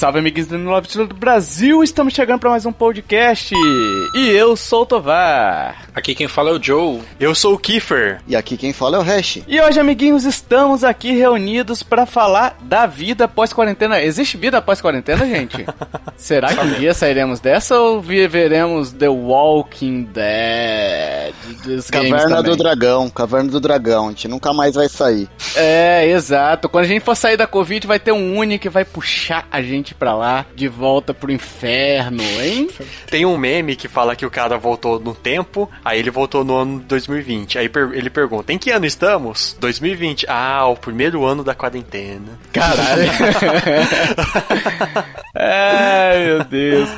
Salve, amiguinhos do Love do Brasil! Estamos chegando para mais um podcast. E eu sou o Tovar. Aqui quem fala é o Joe. Eu sou o Kiefer. E aqui quem fala é o Hash. E hoje, amiguinhos, estamos aqui reunidos para falar da vida pós-quarentena. Existe vida após quarentena, gente? Será que um dia sairemos dessa ou viveremos The Walking Dead? Dos Caverna do Dragão, Caverna do Dragão. A gente nunca mais vai sair. É, exato. Quando a gente for sair da Covid, vai ter um Uni que vai puxar a gente pra lá, de volta pro inferno, hein? Tem um meme que fala que o cara voltou no tempo, Aí ele voltou no ano 2020. Aí per ele pergunta: em que ano estamos? 2020. Ah, o primeiro ano da quarentena. Caralho. Ai, meu Deus.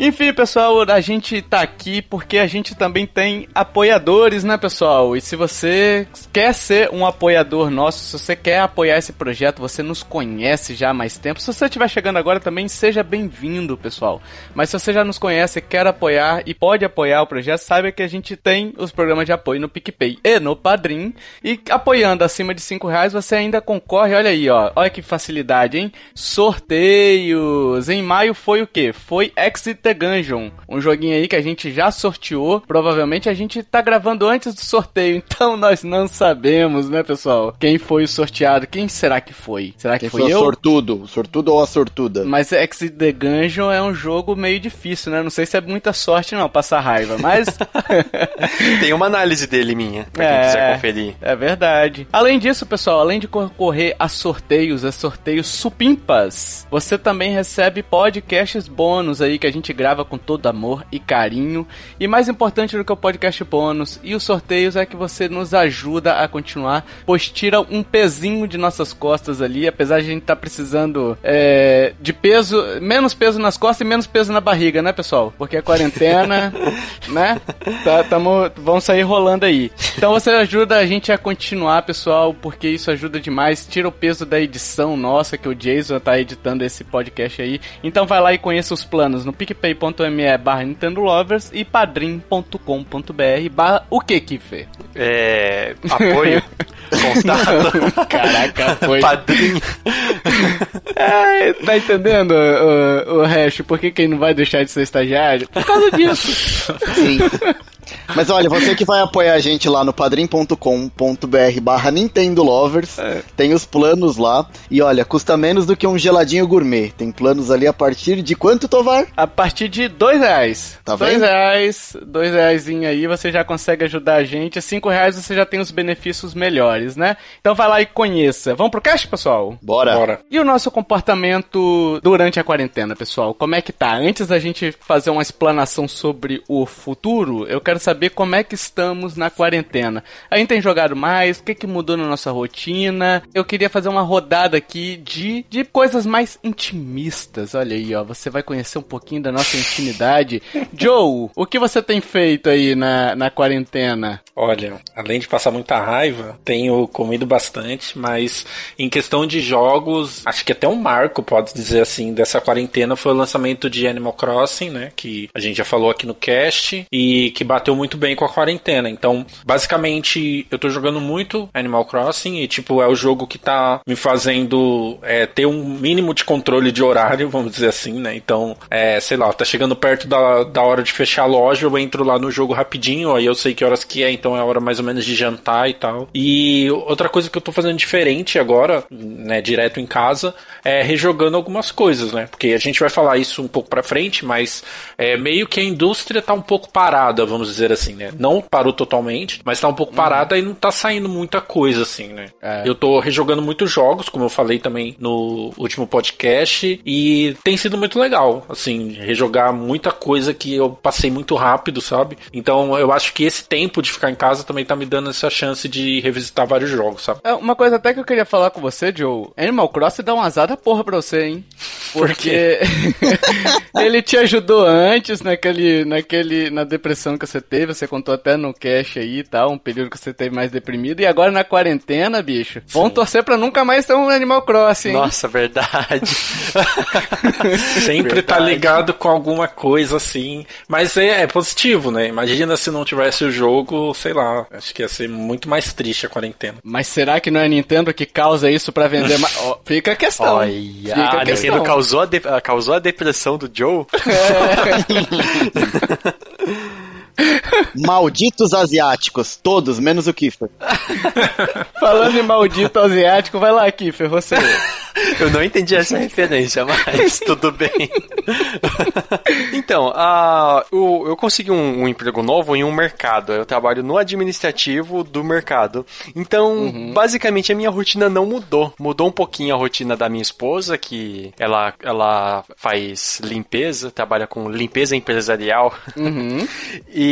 Enfim, pessoal, a gente tá aqui porque a gente também tem apoiadores, né, pessoal? E se você quer ser um apoiador nosso, se você quer apoiar esse projeto, você nos conhece já há mais tempo. Se você estiver chegando agora também, seja bem-vindo, pessoal. Mas se você já nos conhece, quer apoiar e pode apoiar o projeto, saiba que a gente tem os programas de apoio no PicPay e no Padrim. E apoiando acima de 5 reais, você ainda concorre, olha aí, ó. Olha que facilidade, hein? Sorteios! Em maio foi o quê? Foi Exit The Gungeon, um joguinho aí que a gente já sorteou. Provavelmente a gente tá gravando antes do sorteio, então nós não sabemos, né, pessoal? Quem foi o sorteado? Quem será que foi? Será que foi, foi eu? O sortudo, o sortudo ou a sortuda? Mas Exit the Gungeon é um jogo meio difícil, né? Não sei se é muita sorte não, passar raiva, mas tem uma análise dele minha, pra quem é, quiser conferir. É verdade. Além disso, pessoal, além de concorrer a sorteios, a sorteios supimpas, você também recebe podcasts bônus aí que a gente grava com todo amor e carinho. E mais importante do que o podcast bônus e os sorteios é que você nos ajuda a continuar, pois tira um pezinho de nossas costas ali, apesar de a gente estar tá precisando é, de peso, menos peso nas costas e menos peso na barriga, né, pessoal? Porque a quarentena, né? Tá, tamo, vão sair rolando aí. Então você ajuda a gente a continuar, pessoal, porque isso ajuda demais, tira o peso da edição nossa, que o Jason tá editando esse podcast aí. Então vai lá e conheça os planos no picpay.me barra Nintendo Lovers e padrim.com.br barra o que, Kiffer? É... apoio... Contato. Caraca, foi. Padrinho. É, tá entendendo, o, o, o Hash, por que, que ele não vai deixar de ser estagiário? Por causa disso. Sim. Mas olha, você que vai apoiar a gente lá no padrim.com.br barra Nintendo Lovers, é. tem os planos lá. E olha, custa menos do que um geladinho gourmet. Tem planos ali a partir de quanto, Tovar? A partir de dois reais. Tá dois vendo? reais, dois reais aí você já consegue ajudar a gente. Cinco reais você já tem os benefícios melhores, né? Então vai lá e conheça. Vamos pro cast, pessoal? Bora. Bora. E o nosso comportamento durante a quarentena, pessoal? Como é que tá? Antes da gente fazer uma explanação sobre o futuro, eu quero saber como é que estamos na quarentena. A gente tem jogado mais? O que, que mudou na nossa rotina? Eu queria fazer uma rodada aqui de, de coisas mais intimistas. Olha aí, ó. Você vai conhecer um pouquinho da nossa intimidade. Joe, o que você tem feito aí na, na quarentena? Olha, além de passar muita raiva, tenho comido bastante, mas em questão de jogos, acho que até um marco, pode dizer assim, dessa quarentena foi o lançamento de Animal Crossing, né? Que a gente já falou aqui no cast e que bateu muito bem com a quarentena. Então, basicamente, eu tô jogando muito Animal Crossing e, tipo, é o jogo que tá me fazendo é, ter um mínimo de controle de horário, vamos dizer assim, né? Então, é, sei lá, tá chegando perto da, da hora de fechar a loja, eu entro lá no jogo rapidinho, aí eu sei que horas que é, então é a hora mais ou menos de jantar e tal. E outra coisa que eu tô fazendo diferente agora, né, direto em casa, é rejogando algumas coisas, né? Porque a gente vai falar isso um pouco pra frente, mas é meio que a indústria tá um pouco parada, vamos dizer assim, né? Não parou totalmente, mas tá um pouco parada e não tá saindo muita coisa, assim, né? É. Eu tô rejogando muitos jogos, como eu falei também no último podcast, e tem sido muito legal, assim, rejogar muita coisa que eu passei muito rápido, sabe? Então eu acho que esse tempo de ficar em casa também tá me dando essa chance de revisitar vários jogos, sabe? É, uma coisa até que eu queria falar com você, Joe. Animal Crossing dá uma azar da porra pra você, hein? Porque ele te ajudou antes naquele, naquele, na depressão que você teve você contou até no cash aí e tal, um período que você teve mais deprimido, e agora na quarentena, bicho, vamos torcer pra nunca mais ter um Animal Crossing, hein? Nossa, verdade. Sempre tá Verdade. ligado com alguma coisa assim. Mas é, é positivo, né? Imagina se não tivesse o jogo, sei lá. Acho que ia ser muito mais triste a quarentena. Mas será que não é a Nintendo que causa isso pra vender mais? Ó, fica a questão. Olha, fica a a questão. Nintendo causou a, de- causou a depressão do Joe? Malditos asiáticos, todos, menos o Kiefer. Falando em maldito asiático, vai lá, Kiffer, você. Eu não entendi essa referência, mas tudo bem. então, ah, eu, eu consegui um, um emprego novo em um mercado. Eu trabalho no administrativo do mercado. Então, basicamente, a minha rotina não mudou. Mudou um pouquinho a rotina da minha esposa, que ela, ela faz limpeza, trabalha com limpeza empresarial. Uhum. E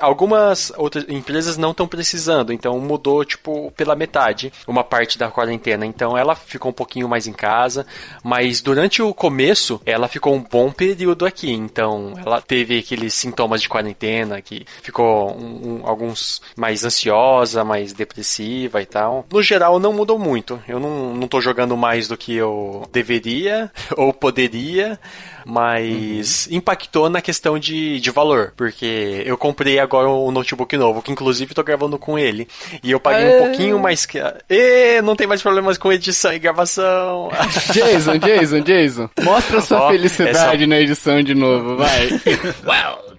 algumas outras empresas não estão precisando, então mudou, tipo, pela metade uma parte da quarentena. Então ela ficou um pouquinho mais em casa, mas durante o começo ela ficou um bom período aqui. Então ela teve aqueles sintomas de quarentena, que ficou um- um- alguns mais ansiosa, mais depressiva e tal. No geral, não mudou muito. Eu não, não tô jogando mais do que eu deveria ou poderia mas impactou na questão de, de valor, porque eu comprei agora um notebook novo, que inclusive tô gravando com ele, e eu paguei Aê. um pouquinho mais que... E não tem mais problemas com edição e gravação. Jason, Jason, Jason, mostra sua Ó, felicidade na edição de novo, vai.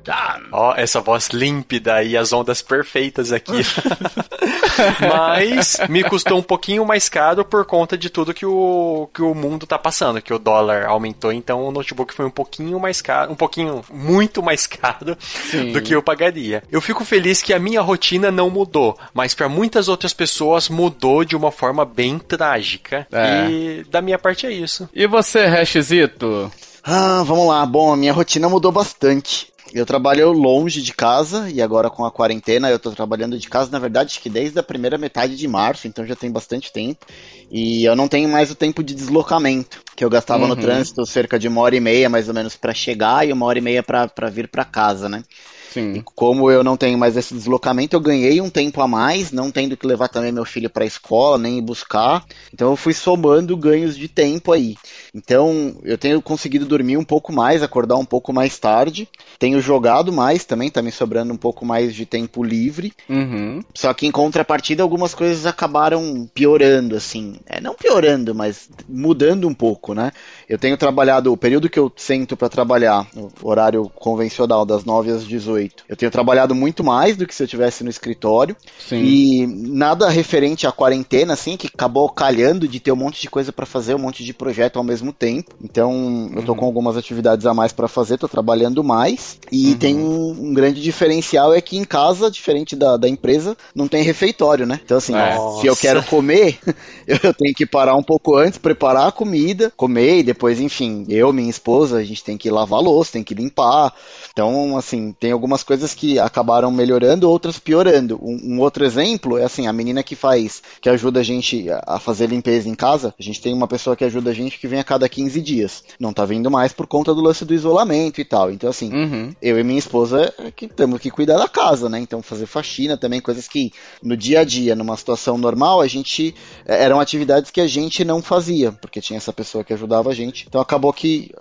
Ó, essa voz límpida e as ondas perfeitas aqui. Mas me custou um pouquinho mais caro por conta de tudo que o, que o mundo tá passando, que o dólar aumentou, então o notebook foi um pouquinho mais caro, um pouquinho, muito mais caro Sim. do que eu pagaria. Eu fico feliz que a minha rotina não mudou, mas para muitas outras pessoas mudou de uma forma bem trágica. É. E da minha parte é isso. E você, Hashzito? Ah, vamos lá. Bom, a minha rotina mudou bastante. Eu trabalho longe de casa e agora com a quarentena eu tô trabalhando de casa, na verdade, acho que desde a primeira metade de março, então já tem bastante tempo. E eu não tenho mais o tempo de deslocamento, que eu gastava no Uhum. trânsito cerca de uma hora e meia, mais ou menos, pra chegar e uma hora e meia pra vir pra casa, né? Sim. Como eu não tenho mais esse deslocamento, eu ganhei um tempo a mais, não tendo que levar também meu filho para a escola, nem ir buscar. Então eu fui somando ganhos de tempo aí. Então eu tenho conseguido dormir um pouco mais, acordar um pouco mais tarde. Tenho jogado mais também, tá me sobrando um pouco mais de tempo livre. Uhum. Só que em contrapartida algumas coisas acabaram piorando, assim. É, não piorando, mas mudando um pouco, né? Eu tenho trabalhado, o período que eu sento para trabalhar, o horário convencional, das 9 às 18, eu tenho trabalhado muito mais do que se eu estivesse no escritório. Sim. E nada referente à quarentena, assim, que acabou calhando de ter um monte de coisa para fazer, um monte de projeto ao mesmo tempo. Então, eu tô com algumas atividades a mais para fazer, tô trabalhando mais. E tem um, um grande diferencial é que em casa, diferente da, da empresa, não tem refeitório, né? Então, assim, Nossa. se eu quero comer, eu tenho que parar um pouco antes, preparar a comida, comer e depois, enfim, eu, minha esposa, a gente tem que lavar a louça, tem que limpar. Então, assim, tem algumas coisas que acabaram melhorando, outras piorando. Um, um outro exemplo é assim, a menina que faz, que ajuda a gente a- fazer limpeza em casa, a gente tem uma pessoa que ajuda a gente que vem a cada 15 dias. Não tá vindo mais por conta do lance do isolamento e tal. Então, assim, Uhum. eu e minha esposa é que temos que cuidar da casa, né? Então fazer faxina também, coisas que no dia a dia, numa situação normal, a gente eh, eram atividades que a gente não fazia, porque tinha essa pessoa que ajudava a gente. Então acabou que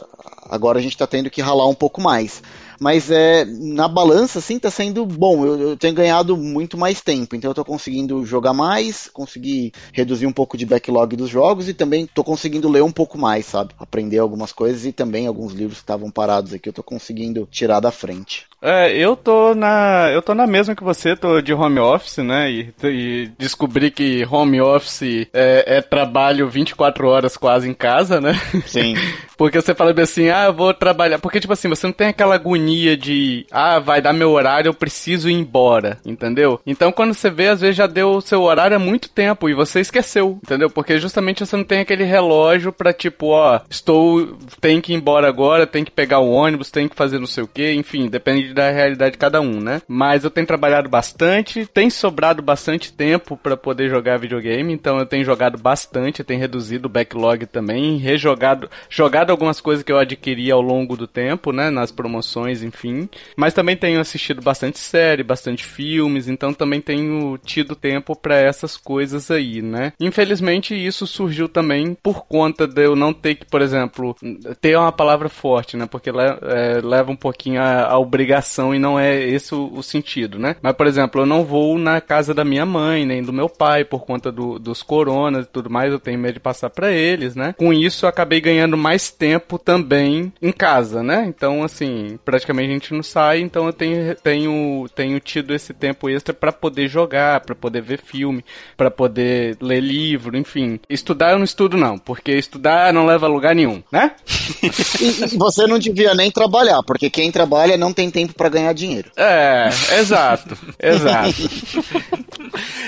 agora a gente tá tendo que ralar um pouco mais. Mas é na balança, assim, tá sendo bom. Eu, eu tenho ganhado muito mais tempo, então eu tô conseguindo jogar mais, conseguir reduzir um pouco de backlog dos jogos e também tô conseguindo ler um pouco mais, sabe? Aprender algumas coisas e também alguns livros que estavam parados aqui eu tô conseguindo tirar da frente. É, eu tô na. Eu tô na mesma que você, tô de home office, né? E, e descobri que home office é, é trabalho 24 horas quase em casa, né? Sim. Porque você fala bem assim, ah, eu vou trabalhar. Porque, tipo assim, você não tem aquela agonia de, ah, vai dar meu horário, eu preciso ir embora, entendeu? Então, quando você vê, às vezes já deu o seu horário há muito tempo e você esqueceu, entendeu? Porque justamente você não tem aquele relógio pra, tipo, ó, estou, tem que ir embora agora, tem que pegar o ônibus, tem que fazer não sei o que, enfim, depende da realidade de cada um, né? Mas eu tenho trabalhado bastante, tem sobrado bastante tempo pra poder jogar videogame, então eu tenho jogado bastante, tenho reduzido o backlog também, rejogado, jogado jogado algumas coisas que eu adquiri ao longo do tempo, né? Nas promoções, enfim. Mas também tenho assistido bastante série, bastante filmes, então também tenho tido tempo para essas coisas aí, né? Infelizmente, isso surgiu também por conta de eu não ter que, por exemplo, ter uma palavra forte, né? Porque é, leva um pouquinho a, a, obrigação e não é esse o, o, sentido, né? Mas, por exemplo, eu não vou na casa da minha mãe, nem do meu pai, por conta do, dos coronas e tudo mais, eu tenho medo de passar para eles, né? Com isso, eu acabei ganhando mais tempo também em casa, né? Então, assim, praticamente a gente não sai, então eu tenho, tenho, tenho tido esse tempo extra para poder jogar, para poder ver filme, para poder ler livro, enfim. Estudar eu não estudo não, porque estudar não leva a lugar nenhum, né? e, e você não devia nem trabalhar, porque quem trabalha não tem tempo para ganhar dinheiro. É, exato, exato.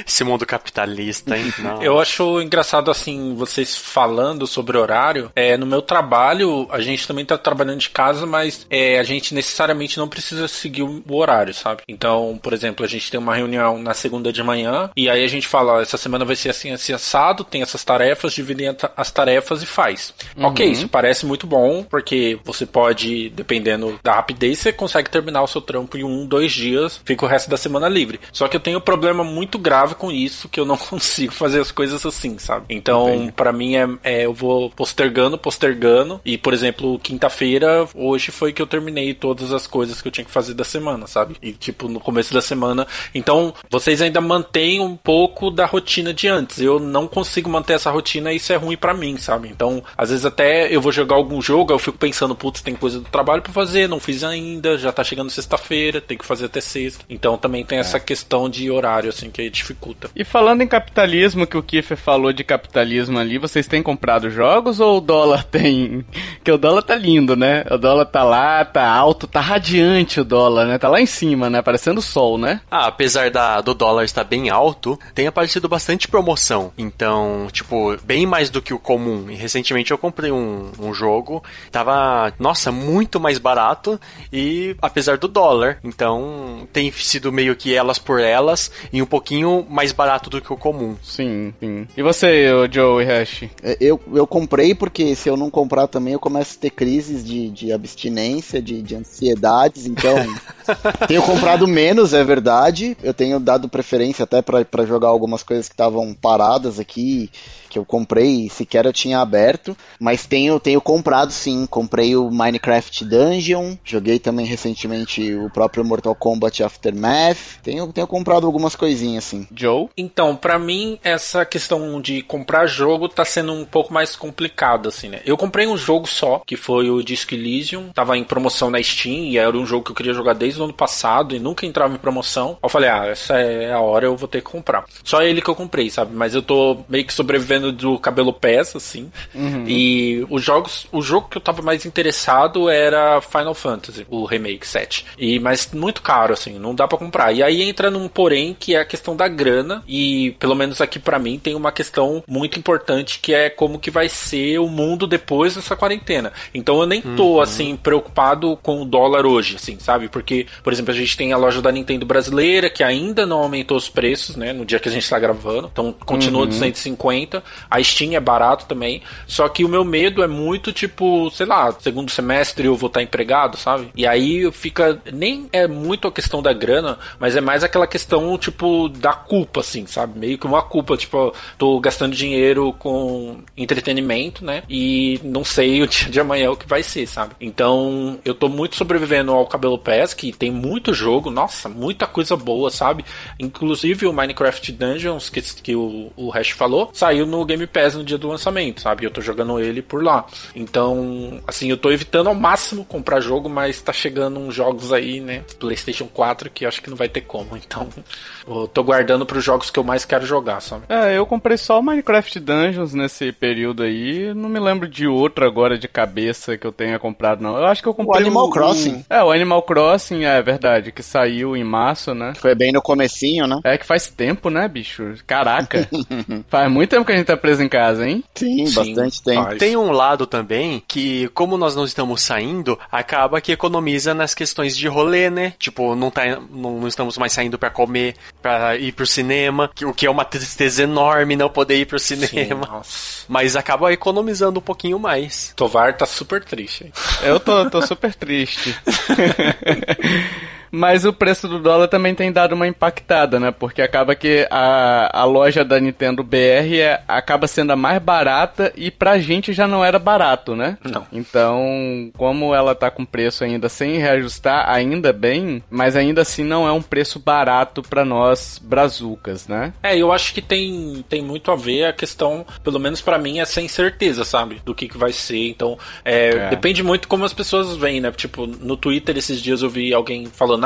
Esse mundo capitalista, hein? Não. Eu acho engraçado, assim, vocês falando sobre horário. É, no meu trabalho, a gente também tá trabalhando de casa, mas é, a gente necessariamente não precisa seguir o horário, sabe? Então, por exemplo, a gente tem uma reunião na segunda de manhã, e aí a gente fala, essa semana vai ser assim, assim, assado, tem essas tarefas, divide as tarefas e faz. Uhum. Ok, isso parece muito bom, porque você pode, dependendo da rapidez, você consegue terminar o seu trampo em um, dois dias, fica o resto da semana livre. Só que eu tenho um problema muito grave com isso, que eu não consigo fazer as coisas assim, sabe? Então, para mim, é, é, eu vou postergando, postergando, e, por exemplo, quinta-feira, hoje foi que eu terminei todas as coisas que eu tinha que fazer da semana, sabe? E, tipo, no começo da semana. Então, vocês ainda mantêm um pouco da rotina de antes. Eu não consigo manter essa rotina e isso é ruim para mim, sabe? Então, às vezes até eu vou jogar algum jogo, eu fico pensando, putz, tem coisa do trabalho para fazer, não fiz ainda, já tá chegando sexta-feira, tem que fazer até sexta. Então, também tem essa é. questão de horário, assim, que dificulta. E falando em capitalismo, que o Kiefer falou de capitalismo ali, vocês têm comprado jogos ou o dólar tem. Que o dólar tá lindo, né? O dólar tá lá, tá alto, tá radiante o dólar, né? Tá lá em cima, né? Parecendo o sol, né? Ah, apesar da, do dólar estar bem alto, tem aparecido bastante promoção. Então, tipo, bem mais do que o comum. E recentemente eu comprei um, um jogo, tava, nossa, muito mais barato e apesar do dólar. Então, tem sido meio que elas por elas e um pouquinho mais barato do que o comum. Sim, sim. E você, Joe e Hash? É, eu, eu comprei porque se eu não comprar também eu começo a ter crises de, de abstinência, de, de ansiedades, então tenho comprado menos, é verdade. Eu tenho dado preferência até para jogar algumas coisas que estavam paradas aqui que eu comprei, sequer eu tinha aberto, mas tenho, tenho comprado sim, comprei o Minecraft Dungeon, joguei também recentemente o próprio Mortal Kombat Aftermath, tenho, tenho comprado algumas coisinhas assim. Joe? Então, para mim, essa questão de comprar jogo tá sendo um pouco mais complicado, assim, né? Eu comprei um jogo só, que foi o Disco Elysium, tava em promoção na Steam, e era um jogo que eu queria jogar desde o ano passado, e nunca entrava em promoção. Eu falei, ah, essa é a hora, eu vou ter que comprar. Só ele que eu comprei, sabe? Mas eu tô meio que sobrevivendo do cabelo peça, assim. Uhum. E os jogos, o jogo que eu tava mais interessado era Final Fantasy, o Remake 7. E, mas muito caro, assim, não dá para comprar. E aí entra num porém que é a questão da grana. E pelo menos aqui para mim tem uma questão muito importante que é como que vai ser o mundo depois dessa quarentena. Então eu nem tô, uhum. assim, preocupado com dólar hoje, assim, sabe? Porque, por exemplo, a gente tem a loja da Nintendo brasileira que ainda não aumentou os preços, né? No dia que a gente tá gravando. Então continua uhum. 250. A Steam é barato também. Só que o meu medo é muito, tipo, sei lá, segundo semestre eu vou estar empregado, sabe? E aí fica. Nem é muito a questão da grana, mas é mais aquela questão, tipo, da culpa, assim, sabe? Meio que uma culpa, tipo, tô gastando dinheiro com entretenimento, né? E não sei o dia de amanhã o que vai ser, sabe? Então, eu tô muito sobrevivendo ao Cabelo Pass, que tem muito jogo, nossa, muita coisa boa, sabe? Inclusive o Minecraft Dungeons, que, que o, o Hash falou, saiu no Game Pass no dia do lançamento, sabe? Eu tô jogando ele por lá. Então, assim, eu tô evitando ao máximo comprar jogo, mas tá chegando uns jogos aí, né? PlayStation 4 que eu acho que não vai ter como. Então, eu tô guardando para os jogos que eu mais quero jogar, sabe? É, eu comprei só o Minecraft Dungeons nesse período aí. Não me lembro de outro agora de cabeça que eu tenha comprado, não. Eu acho que eu comprei. O Animal o, Crossing. É, o Animal Crossing Crossing, é verdade, que saiu em março, né? Foi bem no comecinho, né? É que faz tempo, né, bicho? Caraca. faz muito tempo que a gente tá preso em casa, hein? Sim, Sim bastante tempo. Faz. Tem um lado também que, como nós não estamos saindo, acaba que economiza nas questões de rolê, né? Tipo, não, tá, não, não estamos mais saindo para comer, para ir pro cinema, o que é uma tristeza enorme não poder ir pro cinema. Sim, Mas acaba economizando um pouquinho mais. Tovar tá super triste. Eu tô, tô super triste triste. Mas o preço do dólar também tem dado uma impactada, né? Porque acaba que a, a loja da Nintendo BR é, acaba sendo a mais barata e pra gente já não era barato, né? Não. Então, como ela tá com preço ainda sem reajustar, ainda bem, mas ainda assim não é um preço barato para nós brazucas, né? É, eu acho que tem, tem muito a ver a questão, pelo menos para mim, é sem certeza, sabe? Do que, que vai ser. Então, é, é. depende muito como as pessoas veem, né? Tipo, no Twitter esses dias eu vi alguém falando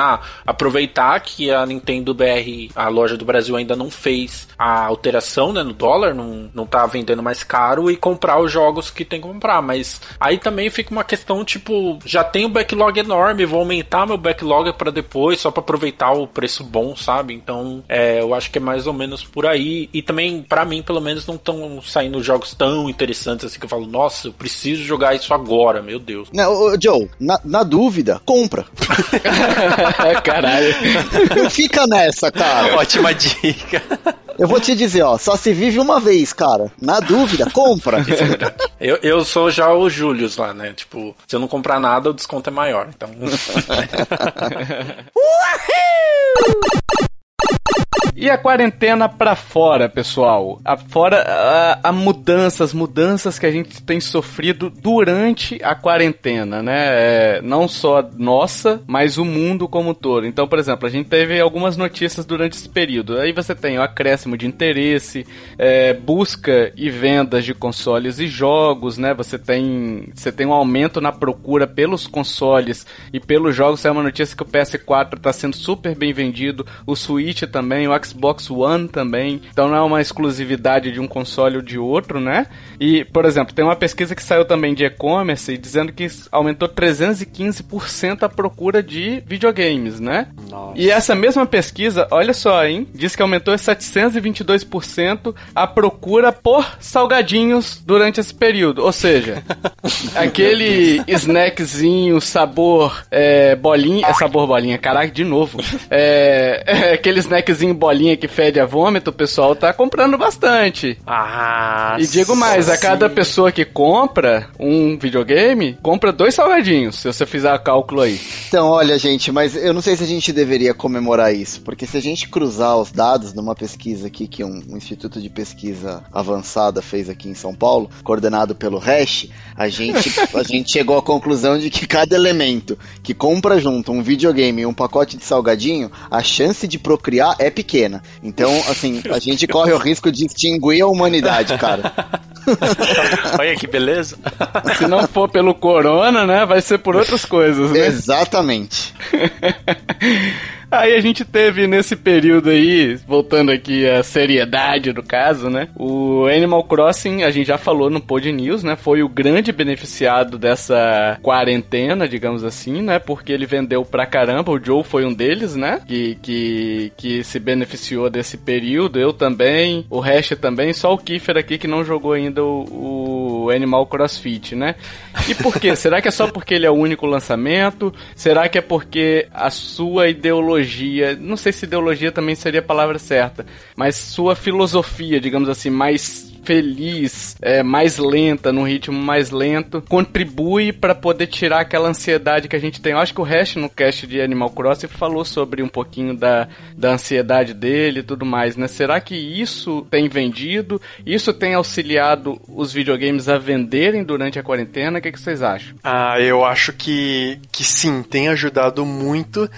aproveitar que a Nintendo BR, a loja do Brasil ainda não fez a alteração, né, no dólar, não, não tá vendendo mais caro e comprar os jogos que tem que comprar, mas aí também fica uma questão, tipo, já tem um backlog enorme, vou aumentar meu backlog para depois, só para aproveitar o preço bom, sabe? Então, é, eu acho que é mais ou menos por aí, e também, para mim, pelo menos, não estão saindo jogos tão interessantes assim que eu falo, nossa, eu preciso jogar isso agora, meu Deus. Não, Joe, na, na dúvida, compra. Caralho. Não fica nessa, cara. Ótima dica. Eu vou te dizer, ó, só se vive uma vez, cara. Na dúvida, compra. eu, eu sou já o Július lá, né? Tipo, se eu não comprar nada, o desconto é maior. Então. E a quarentena pra fora, pessoal? Fora a, a mudança, as mudanças que a gente tem sofrido durante a quarentena, né? É, não só nossa, mas o mundo como um todo. Então, por exemplo, a gente teve algumas notícias durante esse período. Aí você tem o acréscimo de interesse, é, busca e vendas de consoles e jogos, né? Você tem, você tem um aumento na procura pelos consoles e pelos jogos. É uma notícia que o PS4 está sendo super bem vendido, o Switch também, o Xbox One também. Então não é uma exclusividade de um console ou de outro, né? E, por exemplo, tem uma pesquisa que saiu também de e-commerce dizendo que aumentou 315% a procura de videogames, né? Nossa. E essa mesma pesquisa, olha só, hein? Diz que aumentou 722% a procura por salgadinhos durante esse período. Ou seja, aquele snackzinho, sabor é, bolinha. É sabor bolinha, caraca, de novo. É, é aquele snackzinho bolinha que fede a vômito, o pessoal tá comprando bastante. Ah, E digo mais, a cada pessoa que compra um videogame, compra dois salgadinhos, se você fizer o cálculo aí. Então, olha, gente, mas eu não sei se a gente deveria comemorar isso, porque se a gente cruzar os dados numa pesquisa aqui que um, um instituto de pesquisa avançada fez aqui em São Paulo, coordenado pelo Hash, a gente, a gente chegou à conclusão de que cada elemento que compra junto um videogame e um pacote de salgadinho, a chance de procriar é pequena. Então, assim, a gente corre o risco de extinguir a humanidade, cara. Olha que beleza. Se não for pelo corona, né, vai ser por outras coisas, né? Exatamente. Aí a gente teve nesse período aí, voltando aqui à seriedade do caso, né? O Animal Crossing, a gente já falou no Pod News, né? Foi o grande beneficiado dessa quarentena, digamos assim, né? Porque ele vendeu pra caramba, o Joe foi um deles, né? Que, que, que se beneficiou desse período, eu também, o Hash também, só o Kiefer aqui que não jogou ainda o, o Animal Crossfit, né? E por quê? Será que é só porque ele é o único lançamento? Será que é porque a sua ideologia ideologia, não sei se ideologia também seria a palavra certa, mas sua filosofia, digamos assim, mais feliz, é, mais lenta, num ritmo mais lento, contribui para poder tirar aquela ansiedade que a gente tem. Eu acho que o Hash no cast de Animal Crossing falou sobre um pouquinho da, da ansiedade dele e tudo mais, né? Será que isso tem vendido? Isso tem auxiliado os videogames a venderem durante a quarentena? O que, que vocês acham? Ah, eu acho que, que sim, tem ajudado muito.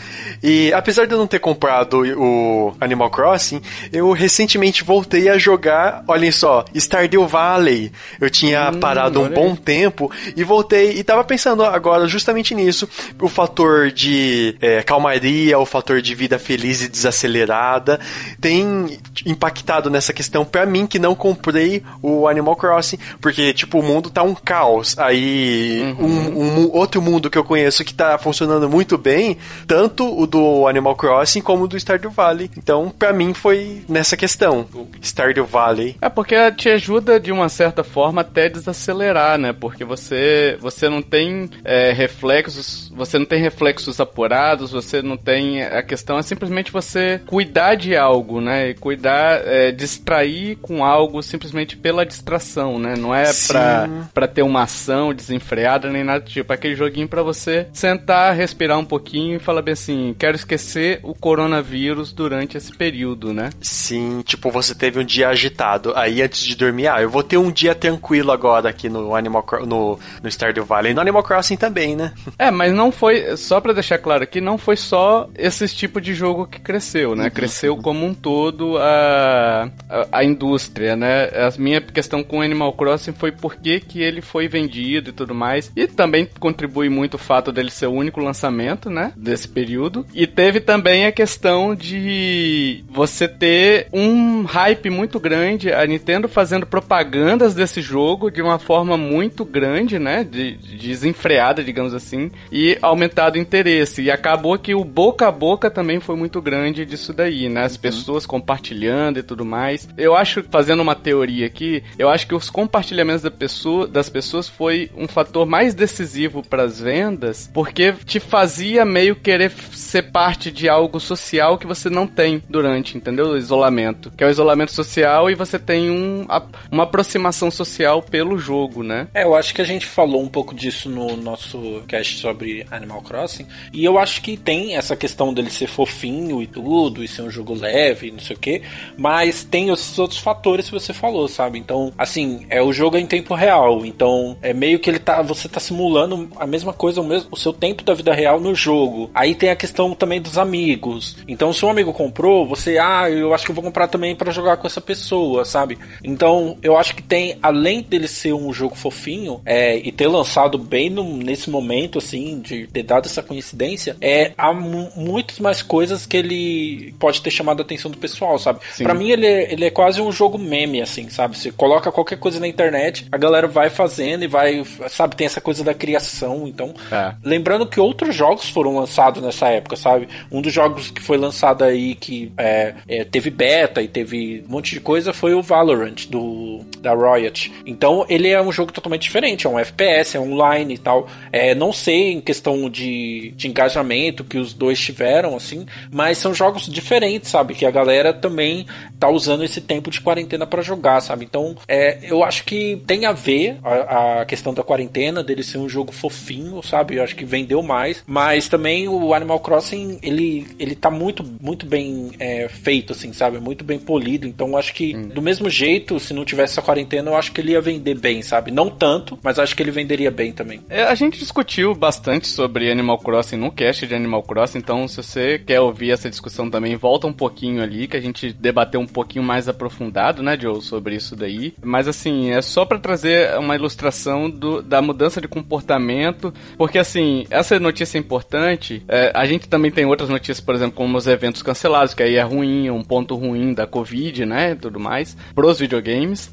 E apesar de eu não ter comprado o Animal Crossing, eu recentemente voltei a jogar, olhem só, Stardew Valley. Eu tinha hum, parado um bom tempo e voltei e tava pensando agora justamente nisso. O fator de é, calmaria, o fator de vida feliz e desacelerada tem impactado nessa questão para mim que não comprei o Animal Crossing, porque tipo o mundo tá um caos. Aí uhum. um, um, outro mundo que eu conheço que tá funcionando muito bem, tanto o do Animal Crossing como o do Stardew Valley. Então, para mim foi nessa questão, Stardew Valley. É porque te ajuda de uma certa forma até desacelerar, né? Porque você você não tem é, reflexos, você não tem reflexos apurados, você não tem a questão é simplesmente você cuidar de algo, né? E cuidar, é, distrair com algo simplesmente pela distração, né? Não é pra, pra ter uma ação desenfreada nem nada do tipo. É aquele joguinho para você sentar, respirar um pouquinho e falar bem assim: quero esquecer o coronavírus durante esse período, né? Sim, tipo, você teve um dia agitado. Aí antes de dormir, ah, eu vou ter um dia tranquilo agora aqui no Animal no, no Stardew Valley. E no Animal Crossing também, né? É, mas não foi, só para deixar claro aqui, não foi só esse tipo de jogo que cresceu, né? Uhum. Cresceu como um todo a, a, a, indústria, né? A minha questão com Animal Crossing foi por que, que ele foi vendido e tudo mais. E também contribui muito o fato dele ser o único lançamento, né? Desse período. E teve também a questão de você ter um hype muito grande, a Nintendo fazendo propagandas desse jogo de uma forma muito grande, né? De, de desenfreada, digamos assim, e aumentado o interesse. E acabou que o boca a boca também foi muito grande disso daí, né? As uhum. pessoas compartilhando e tudo mais. Eu acho, fazendo uma teoria aqui, eu acho que os compartilhamentos da pessoa, das pessoas foi um fator mais decisivo para as vendas, porque te fazia meio querer ser parte de algo social que você não tem durante, entendeu? O isolamento. Que é o isolamento social e você tem um, uma aproximação social pelo jogo, né? É, eu acho que a gente falou um pouco disso no nosso cast sobre Animal Crossing. E eu acho que tem essa questão dele ser fofinho e tudo, e ser um jogo leve, não sei o que. Mas tem esses outros fatores que você falou, sabe? Então, assim, é o jogo é em tempo real. Então, é meio que ele tá. Você tá simulando a mesma coisa, o, mesmo, o seu tempo da vida real no jogo. Aí tem a questão também dos amigos. Então, se um amigo comprou, você, ah, eu acho que eu vou comprar também para jogar com essa pessoa, sabe? Então, eu acho que tem, além dele ser um jogo fofinho, é, e ter lançado bem no, nesse momento, assim, de ter dado essa coincidência, é, há muitas mais coisas que ele pode ter chamado a atenção do pessoal, sabe? Para mim, ele é, ele é quase um jogo meme, assim, sabe? Você coloca qualquer coisa na internet, a galera vai fazendo e vai, sabe? Tem essa coisa da criação. Então, é. lembrando que outros jogos foram lançados nessa época, sabe? Um dos jogos que foi lançado aí que é, é, teve beta e teve um monte de coisa foi o Valorant do da Riot. Então, ele é um jogo totalmente diferente, é um FPS, é online e tal. É, não sei em questão de, de engajamento que os dois tiveram, assim, mas são jogos diferentes, sabe? Que a galera também tá usando esse tempo de quarentena para jogar, sabe? Então, é, eu acho que tem a ver a, a, questão da quarentena, dele ser um jogo fofinho, sabe? Eu acho que vendeu mais, mas também o Animal Crossing, ele, ele tá muito, muito bem é, feito, assim, sabe? Muito bem polido, então eu acho que hum. do mesmo jeito, se não tivesse essa quarentena, eu acho que ele ia vender bem, sabe? Não tanto, mas acho que ele venderia bem também. É, a gente discutiu bastante sobre Animal Crossing no cast de Animal Crossing, então se você quer ouvir essa discussão também, volta um pouquinho ali, que a gente debateu um pouquinho mais aprofundado, né, Joe, sobre isso daí. Mas assim, é só para trazer uma ilustração do, da mudança de comportamento, porque assim, essa notícia é importante. É, a gente também tem outras notícias, por exemplo, como os eventos cancelados, que aí é ruim, é um ponto ruim da Covid, né, tudo mais, pros videogames.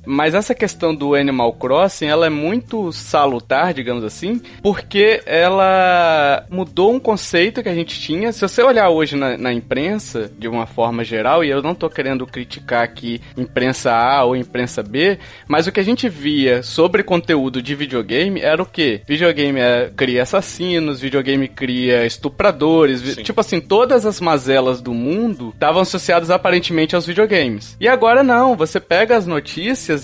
Mas essa questão do Animal Crossing, ela é muito salutar, digamos assim, porque ela mudou um conceito que a gente tinha. Se você olhar hoje na, na imprensa, de uma forma geral, e eu não tô querendo criticar aqui imprensa A ou imprensa B, mas o que a gente via sobre conteúdo de videogame era o que? Videogame é, cria assassinos, videogame cria estupradores, Sim. tipo assim, todas as mazelas do mundo estavam associadas aparentemente aos videogames. E agora não, você pega as notícias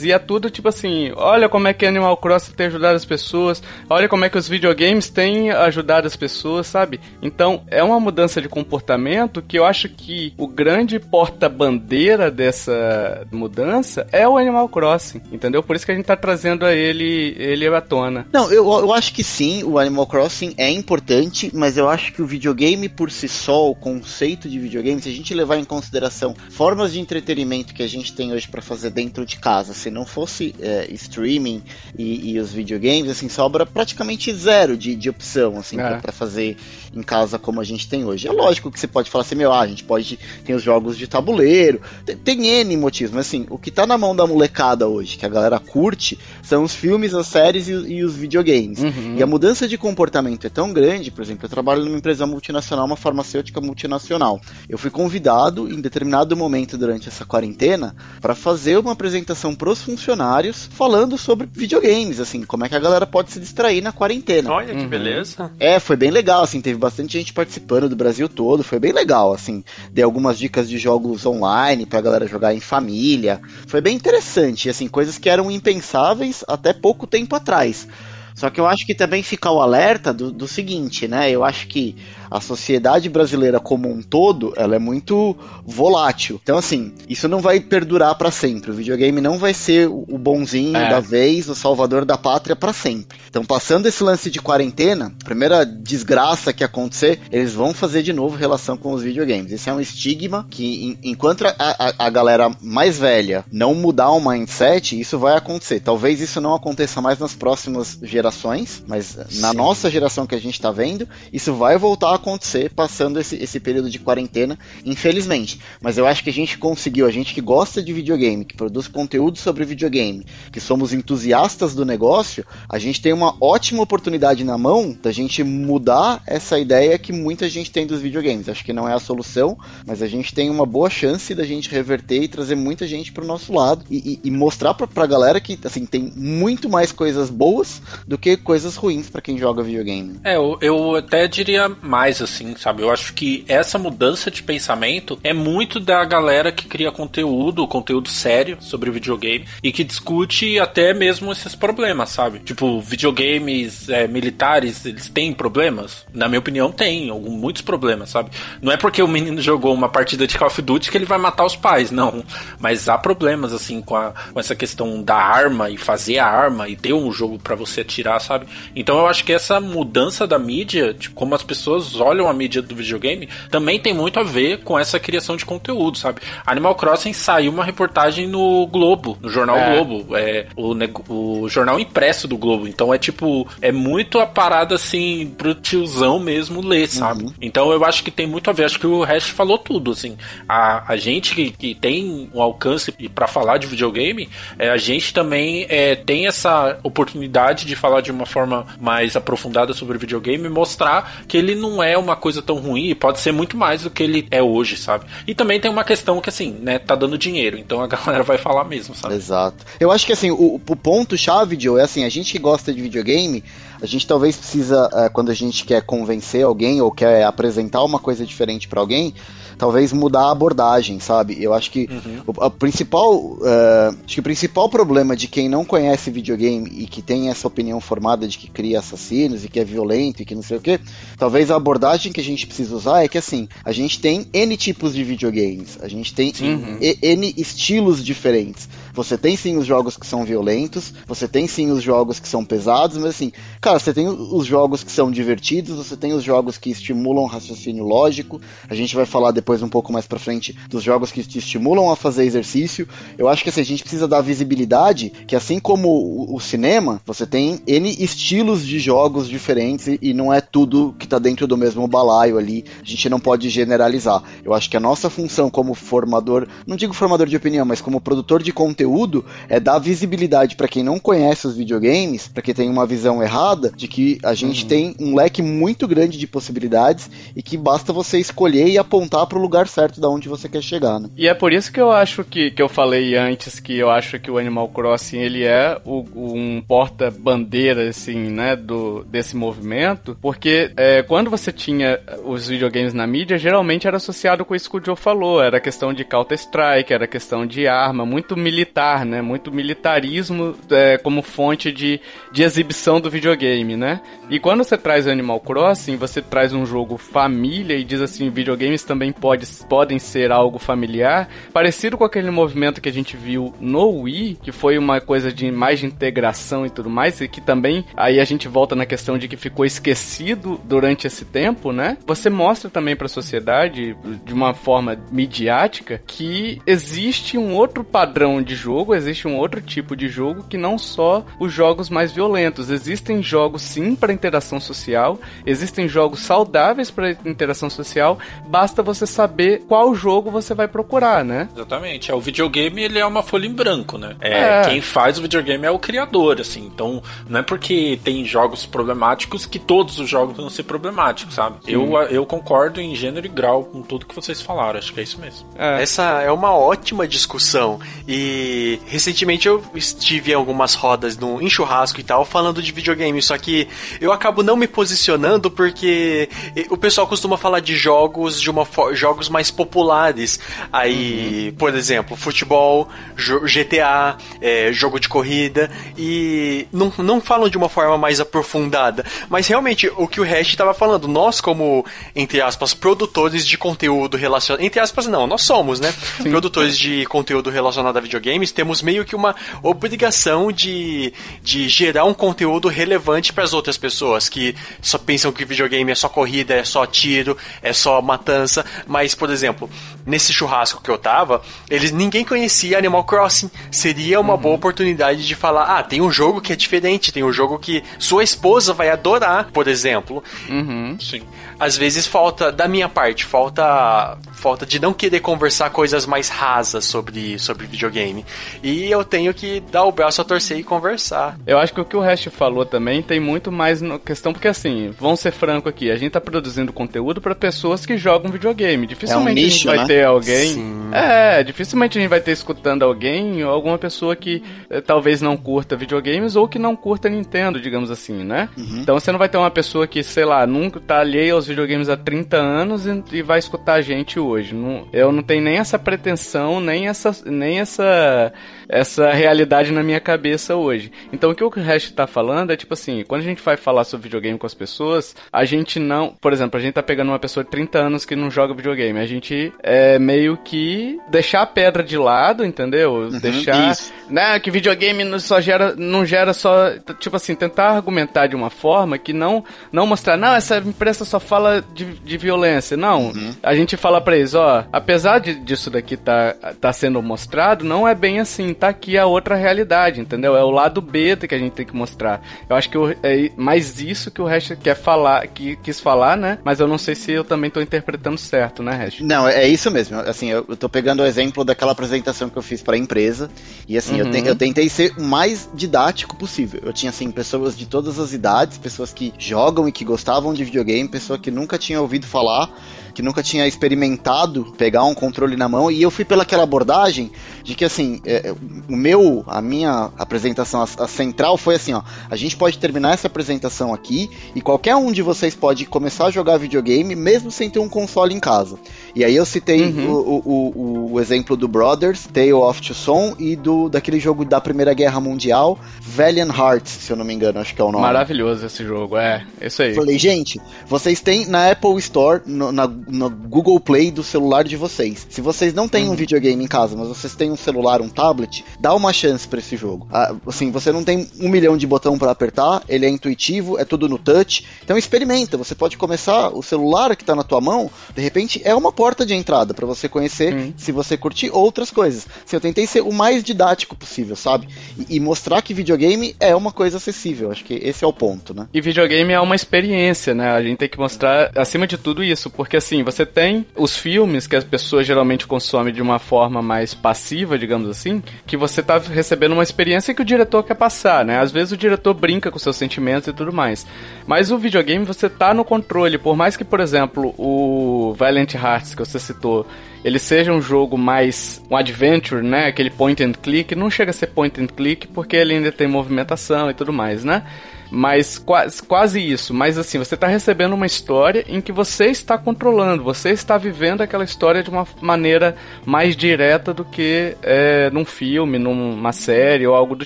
e é tudo tipo assim, olha como é que Animal Crossing tem ajudado as pessoas, olha como é que os videogames têm ajudado as pessoas, sabe? Então, é uma mudança de comportamento que eu acho que o grande porta-bandeira dessa mudança é o Animal Crossing, entendeu? Por isso que a gente tá trazendo a ele, ele à tona. Não, eu, eu acho que sim, o Animal Crossing é importante, mas eu acho que o videogame por si só, o conceito de videogame, se a gente levar em consideração formas de entretenimento que a gente tem hoje para fazer dentro de casa. Se não fosse é, streaming e, e, os videogames, assim, sobra praticamente zero de, de opção, assim, é. para fazer em casa como a gente tem hoje. É lógico que você pode falar assim, meu, ah, a gente pode ter os jogos de tabuleiro, tem, tem N motivos, mas assim, o que tá na mão da molecada hoje, que a galera curte, são os filmes, as séries e, e os videogames. Uhum. E a mudança de comportamento é tão grande, por exemplo, eu trabalho numa empresa multinacional, uma farmacêutica multinacional. Eu fui convidado em determinado momento durante essa quarentena para fazer uma apresentação para os funcionários falando sobre videogames, assim, como é que a galera pode se distrair na quarentena. Olha que uhum. beleza. É, foi bem legal, assim, teve bastante gente participando do Brasil todo, foi bem legal, assim. Dei algumas dicas de jogos online pra galera jogar em família. Foi bem interessante, assim, coisas que eram impensáveis até pouco tempo atrás. Só que eu acho que também fica o alerta do, do seguinte, né? Eu acho que a sociedade brasileira como um todo, ela é muito volátil. Então, assim, isso não vai perdurar para sempre. O videogame não vai ser o bonzinho é. da vez, o salvador da pátria para sempre. Então, passando esse lance de quarentena, a primeira desgraça que acontecer, eles vão fazer de novo relação com os videogames. Esse é um estigma que, enquanto a, a, a galera mais velha não mudar o mindset, isso vai acontecer. Talvez isso não aconteça mais nas próximas gerações, mas Sim. na nossa geração que a gente tá vendo, isso vai voltar acontecer passando esse, esse período de quarentena, infelizmente. Mas eu acho que a gente conseguiu, a gente que gosta de videogame, que produz conteúdo sobre videogame, que somos entusiastas do negócio, a gente tem uma ótima oportunidade na mão da gente mudar essa ideia que muita gente tem dos videogames. Acho que não é a solução, mas a gente tem uma boa chance da gente reverter e trazer muita gente pro nosso lado e, e, e mostrar pra, pra galera que assim tem muito mais coisas boas do que coisas ruins para quem joga videogame. É, eu, eu até diria mais assim, sabe? Eu acho que essa mudança de pensamento é muito da galera que cria conteúdo, conteúdo sério sobre videogame e que discute até mesmo esses problemas, sabe? Tipo, videogames é, militares, eles têm problemas? Na minha opinião, tem, algum, muitos problemas, sabe? Não é porque o menino jogou uma partida de Call of Duty que ele vai matar os pais, não. Mas há problemas, assim, com, a, com essa questão da arma e fazer a arma e ter um jogo para você atirar, sabe? Então eu acho que essa mudança da mídia, tipo, como as pessoas olham a mídia do videogame, também tem muito a ver com essa criação de conteúdo, sabe? Animal Crossing saiu uma reportagem no Globo, no jornal é. Globo, é o, o jornal impresso do Globo. Então é tipo, é muito a parada assim pro tiozão mesmo ler, sabe? Uhum. Então eu acho que tem muito a ver. Acho que o Hash falou tudo, assim. A, a gente que, que tem um alcance para falar de videogame, é, a gente também é, tem essa oportunidade de falar de uma forma mais aprofundada sobre videogame e mostrar que ele não é é uma coisa tão ruim e pode ser muito mais do que ele é hoje, sabe? E também tem uma questão que, assim, né, tá dando dinheiro, então a galera vai falar mesmo, sabe? Exato. Eu acho que, assim, o, o ponto-chave, Joe, é assim, a gente que gosta de videogame, a gente talvez precisa, é, quando a gente quer convencer alguém ou quer apresentar uma coisa diferente para alguém, talvez mudar a abordagem, sabe? Eu acho que uhum. o, a principal, uh, acho que o principal problema de quem não conhece videogame e que tem essa opinião formada de que cria assassinos e que é violento e que não sei o que, talvez a abordagem que a gente precisa usar é que assim, a gente tem N tipos de videogames, a gente tem uhum. N estilos diferentes. Você tem sim os jogos que são violentos, você tem sim os jogos que são pesados, mas assim, cara, você tem os jogos que são divertidos, você tem os jogos que estimulam o raciocínio lógico. A gente vai falar depois um pouco mais pra frente dos jogos que te estimulam a fazer exercício. Eu acho que assim, a gente precisa dar visibilidade que assim como o, o cinema, você tem N estilos de jogos diferentes e, e não é tudo que tá dentro do mesmo balaio ali. A gente não pode generalizar. Eu acho que a nossa função como formador, não digo formador de opinião, mas como produtor de conteúdo conteúdo é dar visibilidade para quem não conhece os videogames, para quem tem uma visão errada de que a gente uhum. tem um leque muito grande de possibilidades e que basta você escolher e apontar para o lugar certo da onde você quer chegar, né? E é por isso que eu acho que, que eu falei antes que eu acho que o Animal Crossing ele é o, um porta-bandeira assim, né, do desse movimento, porque é, quando você tinha os videogames na mídia, geralmente era associado com isso que o Joe falou, era questão de Counter Strike, era questão de arma, muito militar militar, né? Muito militarismo é, como fonte de, de exibição do videogame, né? E quando você traz Animal Crossing, você traz um jogo família e diz assim, videogames também pode, podem ser algo familiar, parecido com aquele movimento que a gente viu no Wii, que foi uma coisa de mais de integração e tudo mais, e que também aí a gente volta na questão de que ficou esquecido durante esse tempo né? Você mostra também para a sociedade, de uma forma midiática, que existe um outro padrão de jogo, existe um outro tipo de jogo que não só os jogos mais violentos. Existem jogos sim para interação social, existem jogos saudáveis para interação social, basta você saber qual jogo você vai procurar, né? Exatamente. É, o videogame ele é uma folha em branco, né? É, é. Quem faz o videogame é o criador, assim. Então, não é porque tem jogos problemáticos que todos os jogos vão ser problemáticos, sabe? Eu, eu concordo em gênero e grau com tudo que vocês falaram. Acho que é isso mesmo. É. Essa é uma ótima discussão. E recentemente eu estive em algumas rodas no, em churrasco e tal, falando de videogame. Só que eu acabo não me posicionando porque o pessoal costuma falar de jogos de uma jogos mais populares. Aí, uhum. por exemplo, futebol, GTA, é, jogo de corrida e não, não falam de uma forma mais aprofundada. Mas realmente o que o Hash estava falando, nós como entre aspas produtores de conteúdo relacionado, entre aspas não, nós somos, né? Sim. Produtores de conteúdo relacionado a videogames, temos meio que uma obrigação de, de gerar um conteúdo relevante para as outras pessoas que só pensam que videogame é só corrida, é só tiro, é só matança, mas por exemplo, nesse churrasco que eu tava, eles ninguém conhecia Animal Crossing. Seria uma uhum. boa oportunidade de falar: "Ah, tem um jogo que é diferente, tem um jogo que sua esposa vai adorar", por exemplo. Uhum. Sim. Às vezes falta da minha parte, falta falta de não querer conversar coisas mais rasas sobre sobre videogame. E eu tenho que dar o braço a torcer e conversar. Eu acho que o que o Hash falou também tem muito mais no questão porque assim, vamos ser franco aqui, a gente tá produzindo conteúdo para pessoas que jogam videogame. Dificilmente é um nicho, a gente vai né? ter alguém. Sim. É, dificilmente a gente vai ter escutando alguém ou alguma pessoa que eh, talvez não curta videogames ou que não curta Nintendo, digamos assim, né? Uhum. Então você não vai ter uma pessoa que, sei lá, nunca tá alheia aos videogames há 30 anos e, e vai escutar a gente hoje. Não, eu não tenho nem essa pretensão, nem essa, nem essa, uh, essa realidade na minha cabeça hoje. Então o que o Hash tá falando é tipo assim, quando a gente vai falar sobre videogame com as pessoas, a gente não, por exemplo, a gente tá pegando uma pessoa de 30 anos que não joga videogame, a gente é meio que deixar a pedra de lado, entendeu? Uhum, deixar, isso. né, que videogame não só gera, não gera só, tipo assim, tentar argumentar de uma forma que não, não mostrar, não, essa empresa só fala de, de violência, não. Uhum. A gente fala para eles, ó, apesar de, disso daqui tá, tá sendo mostrado, não é bem assim, tá aqui a outra realidade, entendeu? É o lado beta que a gente tem que mostrar. Eu acho que é mais isso que o resto quer falar, que quis falar, né? Mas eu não sei se eu também tô interpretando certo, né, Resto? Não, é isso mesmo. Assim, eu, eu tô pegando o exemplo daquela apresentação que eu fiz para a empresa e assim, uhum. eu, te, eu tentei ser o mais didático possível. Eu tinha assim pessoas de todas as idades, pessoas que jogam e que gostavam de videogame, pessoa que nunca tinha ouvido falar que nunca tinha experimentado pegar um controle na mão e eu fui pelaquela abordagem de que assim, é, é, o meu, a minha apresentação, a, a, central foi assim, ó, a gente pode terminar essa apresentação aqui e qualquer um de vocês pode começar a jogar videogame mesmo sem ter um console em casa. E aí eu citei uhum. o, o, o, exemplo do Brothers, Tale of Two Son e do daquele jogo da Primeira Guerra Mundial, Valiant Hearts, se eu não me engano, acho que é o nome. Maravilhoso esse jogo, é, isso aí. Falei, gente, vocês têm na Apple Store, no, na, no Google Play do celular de vocês. Se vocês não têm uhum. um videogame em casa, mas vocês têm um celular, um tablet, dá uma chance para esse jogo. Ah, assim, você não tem um milhão de botão para apertar, ele é intuitivo, é tudo no touch. Então experimenta, você pode começar o celular que tá na tua mão, de repente é uma porta de entrada para você conhecer, uhum. se você curtir outras coisas. Se eu tentei ser o mais didático possível, sabe? E, e, mostrar que videogame é uma coisa acessível. Acho que esse é o ponto, né? E videogame é uma experiência, né? A gente tem que mostrar acima de tudo isso, porque assim, você tem os filmes que as pessoas geralmente consomem de uma forma mais passiva, digamos assim, que você tá recebendo uma experiência que o diretor quer passar, né? Às vezes o diretor brinca com seus sentimentos e tudo mais. Mas o videogame você tá no controle, por mais que, por exemplo, o Valiant Hearts que você citou, ele seja um jogo mais um adventure, né? Aquele point and click, não chega a ser point and click porque ele ainda tem movimentação e tudo mais, né? Mas quase, quase isso. Mas assim, você está recebendo uma história em que você está controlando, você está vivendo aquela história de uma maneira mais direta do que é, num filme, numa série ou algo do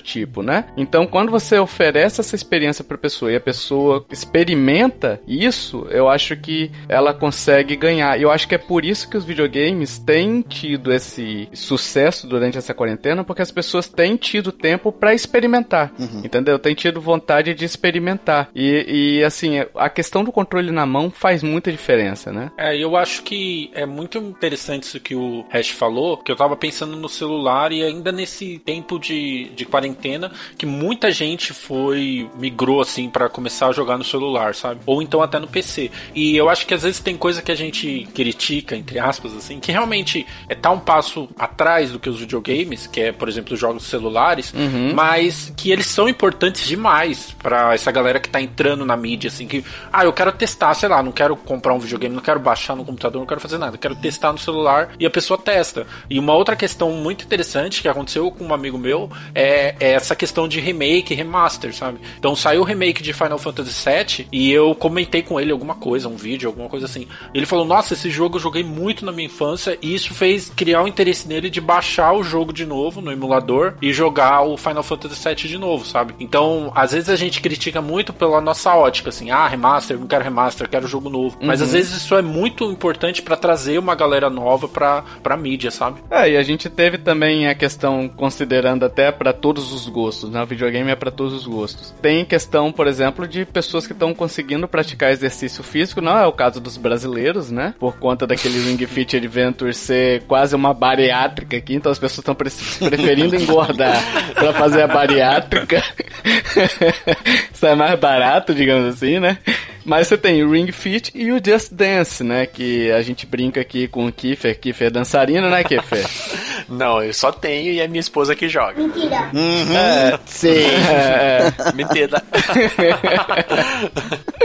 tipo, né? Então, quando você oferece essa experiência para a pessoa e a pessoa experimenta isso, eu acho que ela consegue ganhar. E eu acho que é por isso que os videogames têm tido esse sucesso durante essa quarentena, porque as pessoas têm tido tempo para experimentar, uhum. entendeu? Têm tido vontade de experimentar. E, e assim, a questão do controle na mão faz muita diferença, né? É, eu acho que é muito interessante isso que o Hash falou, que eu tava pensando no celular e ainda nesse tempo de, de quarentena, que muita gente foi, migrou assim para começar a jogar no celular, sabe? Ou então até no PC. E eu acho que às vezes tem coisa que a gente critica, entre aspas, assim, que realmente é tá um passo atrás do que os videogames, que é, por exemplo, os jogos celulares, uhum. mas que eles são importantes demais para essa galera que tá entrando na mídia, assim, que, ah, eu quero testar, sei lá, não quero comprar um videogame, não quero baixar no computador, não quero fazer nada, quero testar no celular e a pessoa testa. E uma outra questão muito interessante que aconteceu com um amigo meu é, é essa questão de remake remaster, sabe? Então saiu o remake de Final Fantasy VII e eu comentei com ele alguma coisa, um vídeo, alguma coisa assim. Ele falou: Nossa, esse jogo eu joguei muito na minha infância e isso fez criar o interesse nele de baixar o jogo de novo no emulador e jogar o Final Fantasy VII de novo, sabe? Então, às vezes a gente critica muito pela nossa ótica, assim, ah, remaster, não quero remaster, quero jogo novo. Uhum. Mas às vezes isso é muito importante para trazer uma galera nova pra, pra mídia, sabe? É, e a gente teve também a questão, considerando até para todos os gostos, né? O videogame é para todos os gostos. Tem questão, por exemplo, de pessoas que estão conseguindo praticar exercício físico, não é o caso dos brasileiros, né? Por conta daquele Ring Fit Adventure ser quase uma bariátrica aqui, então as pessoas estão preferindo engordar para fazer a bariátrica. Isso é mais barato, digamos assim, né? Mas você tem o Ring Fit e o Just Dance, né? Que a gente brinca aqui com o Kiefer. Kiefer é dançarino, né, Kiefer? Não, eu só tenho e é minha esposa que joga. Mentira. Uhum, é, sim. É, é. Mentira.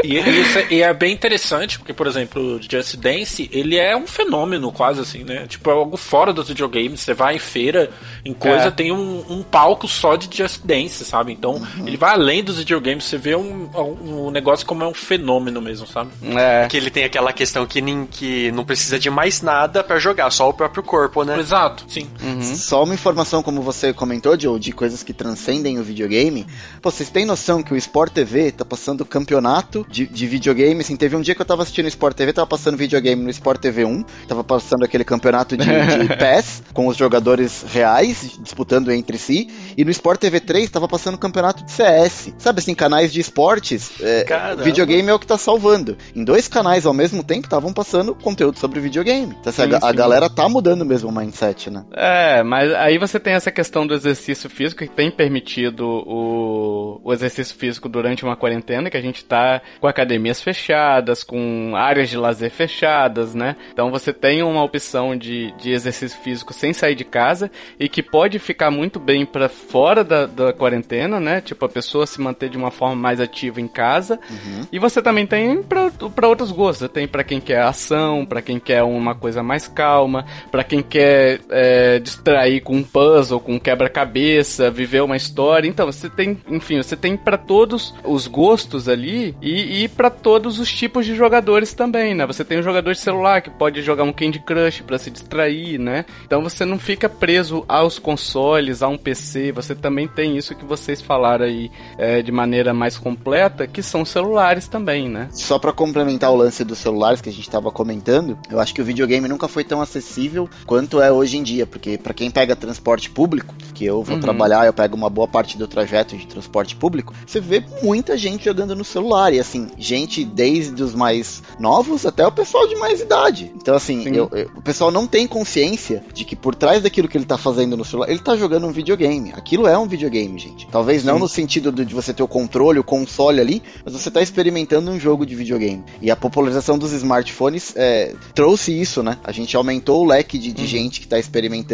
e, isso é, e é bem interessante, porque, por exemplo, o Just Dance, ele é um fenômeno quase assim, né? Tipo, é algo fora dos videogames. Você vai em feira, em coisa, é. tem um, um, palco só de Just Dance, sabe? Então, uhum. ele vai além dos videogames. Você vê um, um, negócio como é um fenômeno mesmo, sabe? É. Que ele tem aquela questão que, nem, que não precisa de mais nada para jogar, só o próprio corpo, né? Exato, sim. Uhum. Só uma informação, como você comentou, Joe, de coisas que transcendem o videogame. Pô, vocês têm noção que o Sport TV tá passando campeonato de, de videogame? Assim, teve um dia que eu tava assistindo o Sport TV, tava passando videogame no Sport TV 1, tava passando aquele campeonato de, de PES com os jogadores reais disputando entre si, e no Sport TV 3 tava passando campeonato de CS. Sabe assim, canais de esportes, é, videogame é o que tá salvando. Em dois canais ao mesmo tempo estavam passando conteúdo sobre videogame. Então, assim, sim, a, a galera tá mudando mesmo o mindset, né? É, mas aí você tem essa questão do exercício físico que tem permitido o, o exercício físico durante uma quarentena, que a gente tá com academias fechadas, com áreas de lazer fechadas, né? Então você tem uma opção de, de exercício físico sem sair de casa e que pode ficar muito bem para fora da, da quarentena, né? Tipo, a pessoa se manter de uma forma mais ativa em casa. Uhum. E você também tem para outros gostos. Tem para quem quer ação, para quem quer uma coisa mais calma, para quem quer é, distrair com um puzzle, com um quebra-cabeça, viver uma história. Então, você tem, enfim, você tem para todos os gostos ali e, e para todos os tipos de jogadores também, né? Você tem um jogador de celular que pode jogar um Candy Crush para se distrair, né? Então você não fica preso aos consoles, a um PC. Você também tem isso que vocês falaram aí é, de maneira mais completa, que são celulares também, né? Só para complementar o lance dos celulares que a gente estava comentando, eu acho que o videogame nunca foi tão acessível quanto é hoje em dia, porque para quem pega transporte público, que eu vou uhum. trabalhar, eu pego uma boa parte do trajeto de transporte público, você vê muita gente jogando no celular. E assim, gente desde os mais novos até o pessoal de mais idade. Então, assim, eu, eu, o pessoal não tem consciência de que por trás daquilo que ele tá fazendo no celular, ele tá jogando um videogame. Aquilo é um videogame, gente. Talvez Sim. não no sentido de você ter o controle, o console ali, mas você tá experimentando um jogo de videogame. E a popularização dos smartphones é, trouxe isso, né? A gente aumentou o leque de, de uhum. gente que tá experimentando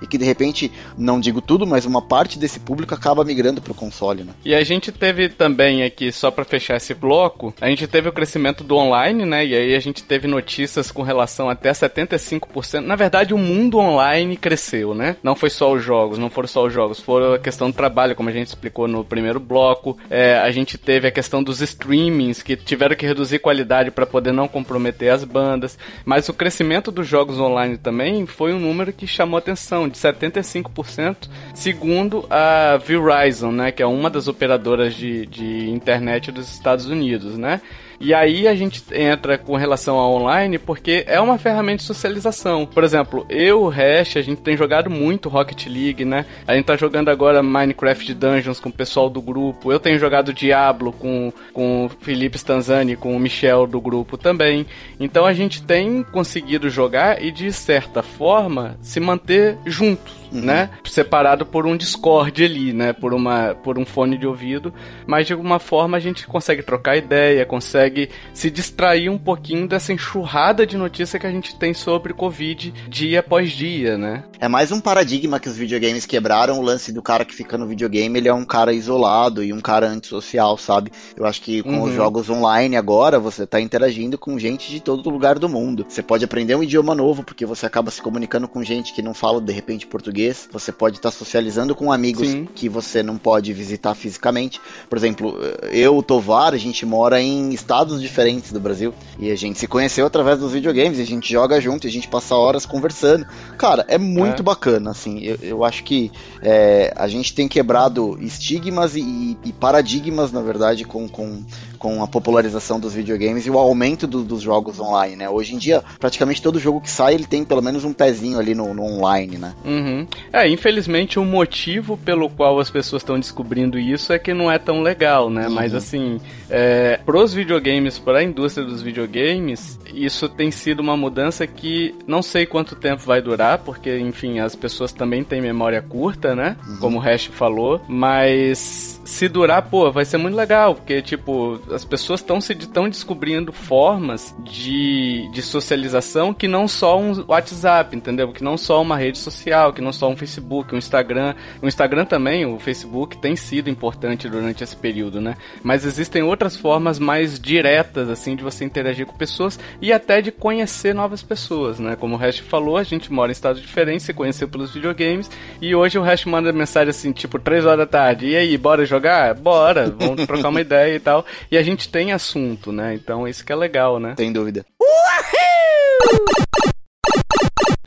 e que de repente, não digo tudo, mas uma parte desse público acaba migrando pro console, né? E a gente teve também aqui, só para fechar esse bloco, a gente teve o crescimento do online, né? E aí a gente teve notícias com relação até 75%. Na verdade, o mundo online cresceu, né? Não foi só os jogos, não foram só os jogos, foram a questão do trabalho, como a gente explicou no primeiro bloco. É, a gente teve a questão dos streamings, que tiveram que reduzir qualidade para poder não comprometer as bandas. Mas o crescimento dos jogos online também foi um número que chamou atenção, de 75%, segundo a Verizon, né, que é uma das operadoras de, de internet dos Estados Unidos, né? E aí a gente entra com relação ao online porque é uma ferramenta de socialização. Por exemplo, eu, o Hash, a gente tem jogado muito Rocket League, né? A gente tá jogando agora Minecraft Dungeons com o pessoal do grupo. Eu tenho jogado Diablo com, com o Felipe Stanzani, com o Michel do grupo também. Então a gente tem conseguido jogar e de certa forma se manter juntos uhum. né? Separado por um Discord ali, né? Por, uma, por um fone de ouvido. Mas de alguma forma a gente consegue trocar ideia, consegue se distrair um pouquinho dessa enxurrada de notícia que a gente tem sobre Covid dia após dia, né? É mais um paradigma que os videogames quebraram. O lance do cara que fica no videogame, ele é um cara isolado e um cara antissocial, sabe? Eu acho que com uhum. os jogos online agora, você tá interagindo com gente de todo lugar do mundo. Você pode aprender um idioma novo, porque você acaba se comunicando com gente que não fala, de repente, português português, você pode estar socializando com amigos Sim. que você não pode visitar fisicamente. Por exemplo, eu, o Tovar, a gente mora em estados diferentes do Brasil e a gente se conheceu através dos videogames, a gente joga junto, a gente passa horas conversando. Cara, é muito é. bacana, assim. Eu, eu acho que é, a gente tem quebrado estigmas e, e paradigmas, na verdade, com, com com a popularização dos videogames e o aumento do, dos jogos online, né? Hoje em dia, praticamente todo jogo que sai, ele tem pelo menos um pezinho ali no, no online, né? Uhum. É, infelizmente o motivo pelo qual as pessoas estão descobrindo isso é que não é tão legal, né? Uhum. Mas assim, é, pros videogames, para a indústria dos videogames, isso tem sido uma mudança que não sei quanto tempo vai durar, porque, enfim, as pessoas também têm memória curta, né? Uhum. Como o Hash falou, mas se durar, pô, vai ser muito legal, porque, tipo, as pessoas estão se estão descobrindo formas de, de socialização que não só um WhatsApp, entendeu? Que não só uma rede social, que não só um Facebook, um Instagram. O Instagram também, o Facebook, tem sido importante durante esse período, né? Mas existem outras formas mais diretas, assim, de você interagir com pessoas e até de conhecer novas pessoas, né? Como o Hash falou, a gente mora em estados diferentes, se conheceu pelos videogames e hoje o Hash manda mensagem assim, tipo, 3 horas da tarde, e aí, bora jogar? Bora, vamos trocar uma ideia e tal. E a gente tem assunto, né? Então isso que é legal, né? Sem dúvida. Uhul!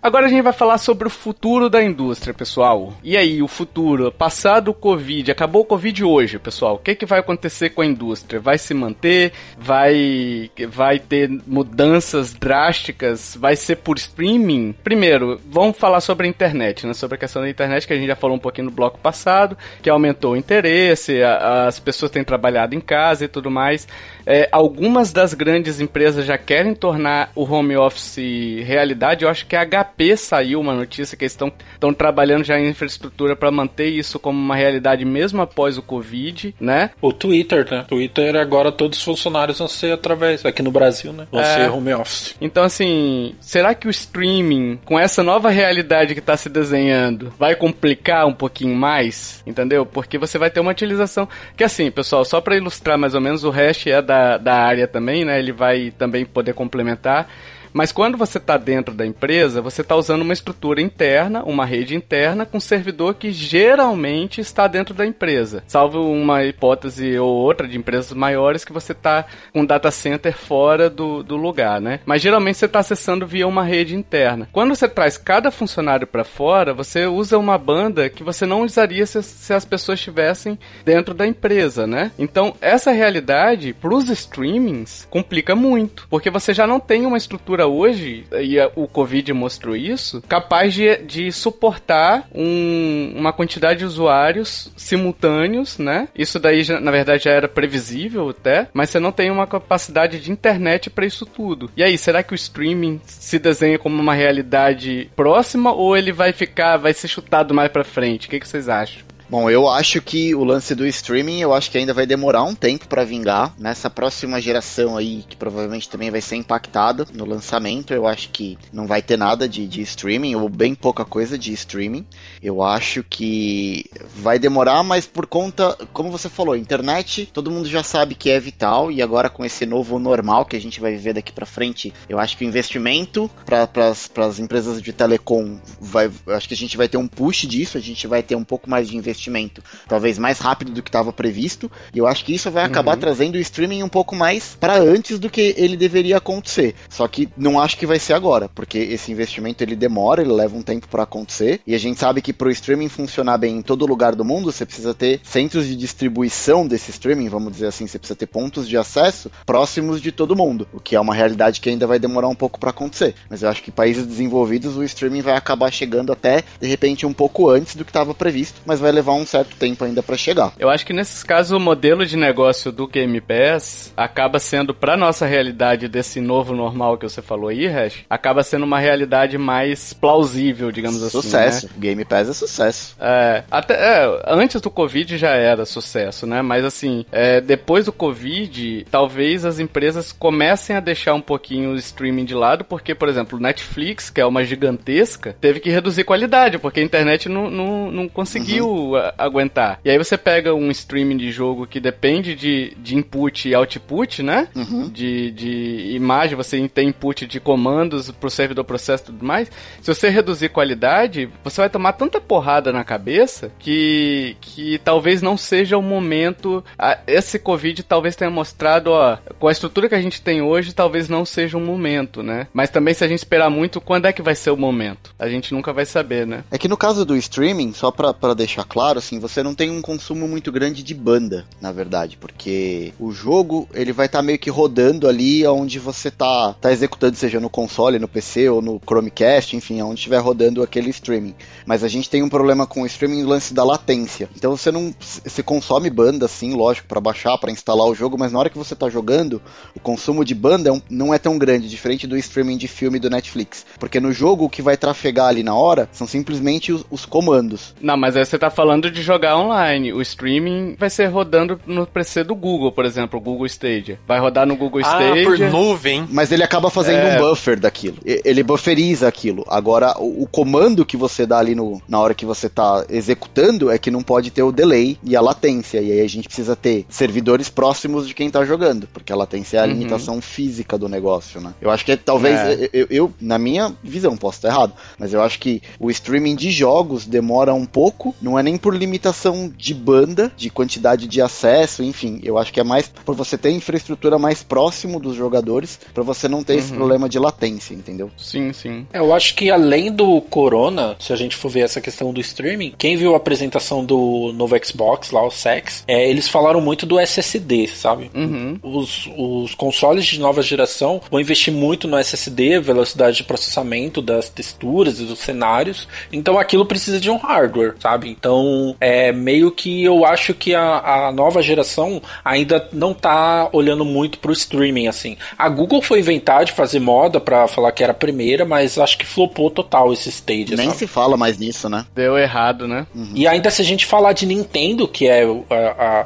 Agora a gente vai falar sobre o futuro da indústria, pessoal. E aí, o futuro? Passado o Covid, acabou o Covid hoje, pessoal. O que, que vai acontecer com a indústria? Vai se manter? Vai, vai ter mudanças drásticas? Vai ser por streaming? Primeiro, vamos falar sobre a internet, né? Sobre a questão da internet, que a gente já falou um pouquinho no bloco passado, que aumentou o interesse, a, as pessoas têm trabalhado em casa e tudo mais. É, algumas das grandes empresas já querem tornar o home office realidade. Eu acho que a HP saiu uma notícia que eles estão trabalhando já em infraestrutura para manter isso como uma realidade mesmo após o Covid, né? O Twitter, né? Twitter agora todos os funcionários vão ser através, aqui no Brasil, né? Vão é. ser home office. Então, assim, será que o streaming, com essa nova realidade que está se desenhando, vai complicar um pouquinho mais? Entendeu? Porque você vai ter uma utilização. Que assim, pessoal, só para ilustrar mais ou menos, o hash é da, da área também, né? Ele vai também poder complementar. Mas quando você está dentro da empresa, você está usando uma estrutura interna, uma rede interna, com servidor que geralmente está dentro da empresa. Salvo uma hipótese ou outra de empresas maiores que você está com um data center fora do, do lugar, né? Mas geralmente você está acessando via uma rede interna. Quando você traz cada funcionário para fora, você usa uma banda que você não usaria se, se as pessoas estivessem dentro da empresa, né? Então, essa realidade, para os streamings, complica muito, porque você já não tem uma estrutura hoje, e o Covid mostrou isso, capaz de, de suportar um, uma quantidade de usuários simultâneos, né? Isso daí, já, na verdade, já era previsível até, mas você não tem uma capacidade de internet para isso tudo. E aí, será que o streaming se desenha como uma realidade próxima ou ele vai ficar, vai ser chutado mais para frente? O que, que vocês acham? Bom, eu acho que o lance do streaming, eu acho que ainda vai demorar um tempo para vingar. Nessa próxima geração aí, que provavelmente também vai ser impactada no lançamento, eu acho que não vai ter nada de, de streaming, ou bem pouca coisa de streaming. Eu acho que vai demorar, mas por conta, como você falou, internet, todo mundo já sabe que é vital, e agora com esse novo normal que a gente vai viver daqui para frente, eu acho que o investimento para as empresas de telecom, vai, acho que a gente vai ter um push disso, a gente vai ter um pouco mais de investimento talvez mais rápido do que estava previsto, e eu acho que isso vai acabar uhum. trazendo o streaming um pouco mais para antes do que ele deveria acontecer. Só que não acho que vai ser agora, porque esse investimento ele demora, ele leva um tempo para acontecer, e a gente sabe que para o streaming funcionar bem em todo lugar do mundo, você precisa ter centros de distribuição desse streaming, vamos dizer assim, você precisa ter pontos de acesso próximos de todo mundo, o que é uma realidade que ainda vai demorar um pouco para acontecer. Mas eu acho que países desenvolvidos o streaming vai acabar chegando até de repente um pouco antes do que estava previsto, mas vai levar um certo tempo ainda para chegar. Eu acho que nesses casos o modelo de negócio do Game Pass acaba sendo para nossa realidade desse novo normal que você falou aí, Hash, acaba sendo uma realidade mais plausível, digamos sucesso. assim. Sucesso. Né? Game Pass é sucesso. É, até é, antes do Covid já era sucesso, né? Mas assim, é, depois do Covid, talvez as empresas comecem a deixar um pouquinho o streaming de lado, porque, por exemplo, Netflix, que é uma gigantesca, teve que reduzir qualidade, porque a internet não, não, não conseguiu uhum. aguentar. E aí você pega um streaming de jogo que depende de, de input e output, né? Uhum. De, de imagem, você tem input de comandos pro servidor processo e tudo mais. Se você reduzir qualidade, você vai tomar tanta porrada na cabeça que, que talvez não seja o momento. Esse Covid talvez tenha mostrado, ó, com a estrutura que a gente tem hoje, talvez não seja um momento, né? Mas também se a gente esperar muito, quando é que vai ser o momento? A gente nunca vai saber, né? É que no caso do streaming, só para deixar claro, assim, você não tem um consumo muito grande de banda, na verdade, porque o jogo ele vai estar tá meio que rodando ali onde você tá, tá executando, seja no console, no PC ou no Chromecast, enfim, onde estiver rodando aquele streaming. Mas a gente tem um problema com o streaming lance da latência. Então você não você consome banda, sim, lógico, para baixar, para instalar o jogo, mas na hora que você tá jogando, o consumo de banda é não é tão grande, diferente do streaming de filme do Netflix. Porque no jogo o que vai trafegar ali na hora são simplesmente os, os comandos. Não, mas aí você tá falando de jogar online. O streaming vai ser rodando no PC do Google, por exemplo, o Google Stadia. Vai rodar no Google ah, Stadia. por nuvem. Mas ele acaba fazendo é... um buffer daquilo. Ele bufferiza aquilo. Agora, o, o comando que você dá ali no, na hora que você tá executando é que não pode ter o delay e a latência. E aí a gente precisa ter servidores próximos de quem tá jogando, porque a latência é a uhum. limitação física do negócio, né? Eu acho que é, talvez, é. Eu, eu, na minha visão, posso estar errado, mas eu acho que o streaming de jogos demora um pouco, não é nem por limitação de banda, de quantidade de acesso, enfim, eu acho que é mais por você ter infraestrutura mais próximo dos jogadores, para você não ter uhum. esse problema de latência, entendeu? Sim, sim. É, eu acho que além do Corona, se a gente for ver essa questão do streaming, quem viu a apresentação do novo Xbox lá, o Sex, é, eles falaram muito do SSD, sabe? Uhum. Os, os consoles de nova geração vão investir muito no SSD, velocidade de processamento das texturas e dos cenários, então aquilo precisa de um hardware, sabe? Então é meio que eu acho que a, a nova geração ainda não tá olhando muito pro streaming assim. A Google foi inventar de fazer moda para falar que era a primeira, mas acho que flopou total esse stage. Nem sabe? se fala mais nisso, né? Deu errado, né? Uhum. E ainda se a gente falar de Nintendo, que é o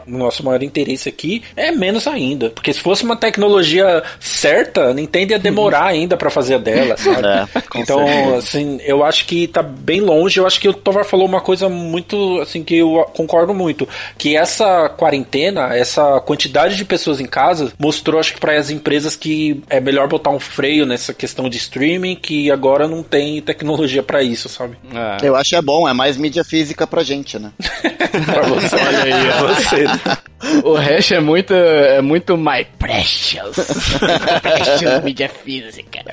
nosso maior interesse aqui, é menos ainda. Porque se fosse uma tecnologia certa, a Nintendo ia demorar uhum. ainda para fazer a dela, sabe? É, então, certeza. assim, eu acho que tá bem longe. Eu acho que o Tovar falou uma coisa muito, assim, que eu concordo muito. Que essa quarentena, essa quantidade de pessoas em casa, mostrou, acho que para as empresas que é melhor botar um freio nessa questão de streaming, que agora não tem tecnologia para isso, sabe? É. Eu acho é bom, é mais mídia física pra gente, né? pra você. Olha aí, é você. O hash é muito, é muito my precious. precious mídia física.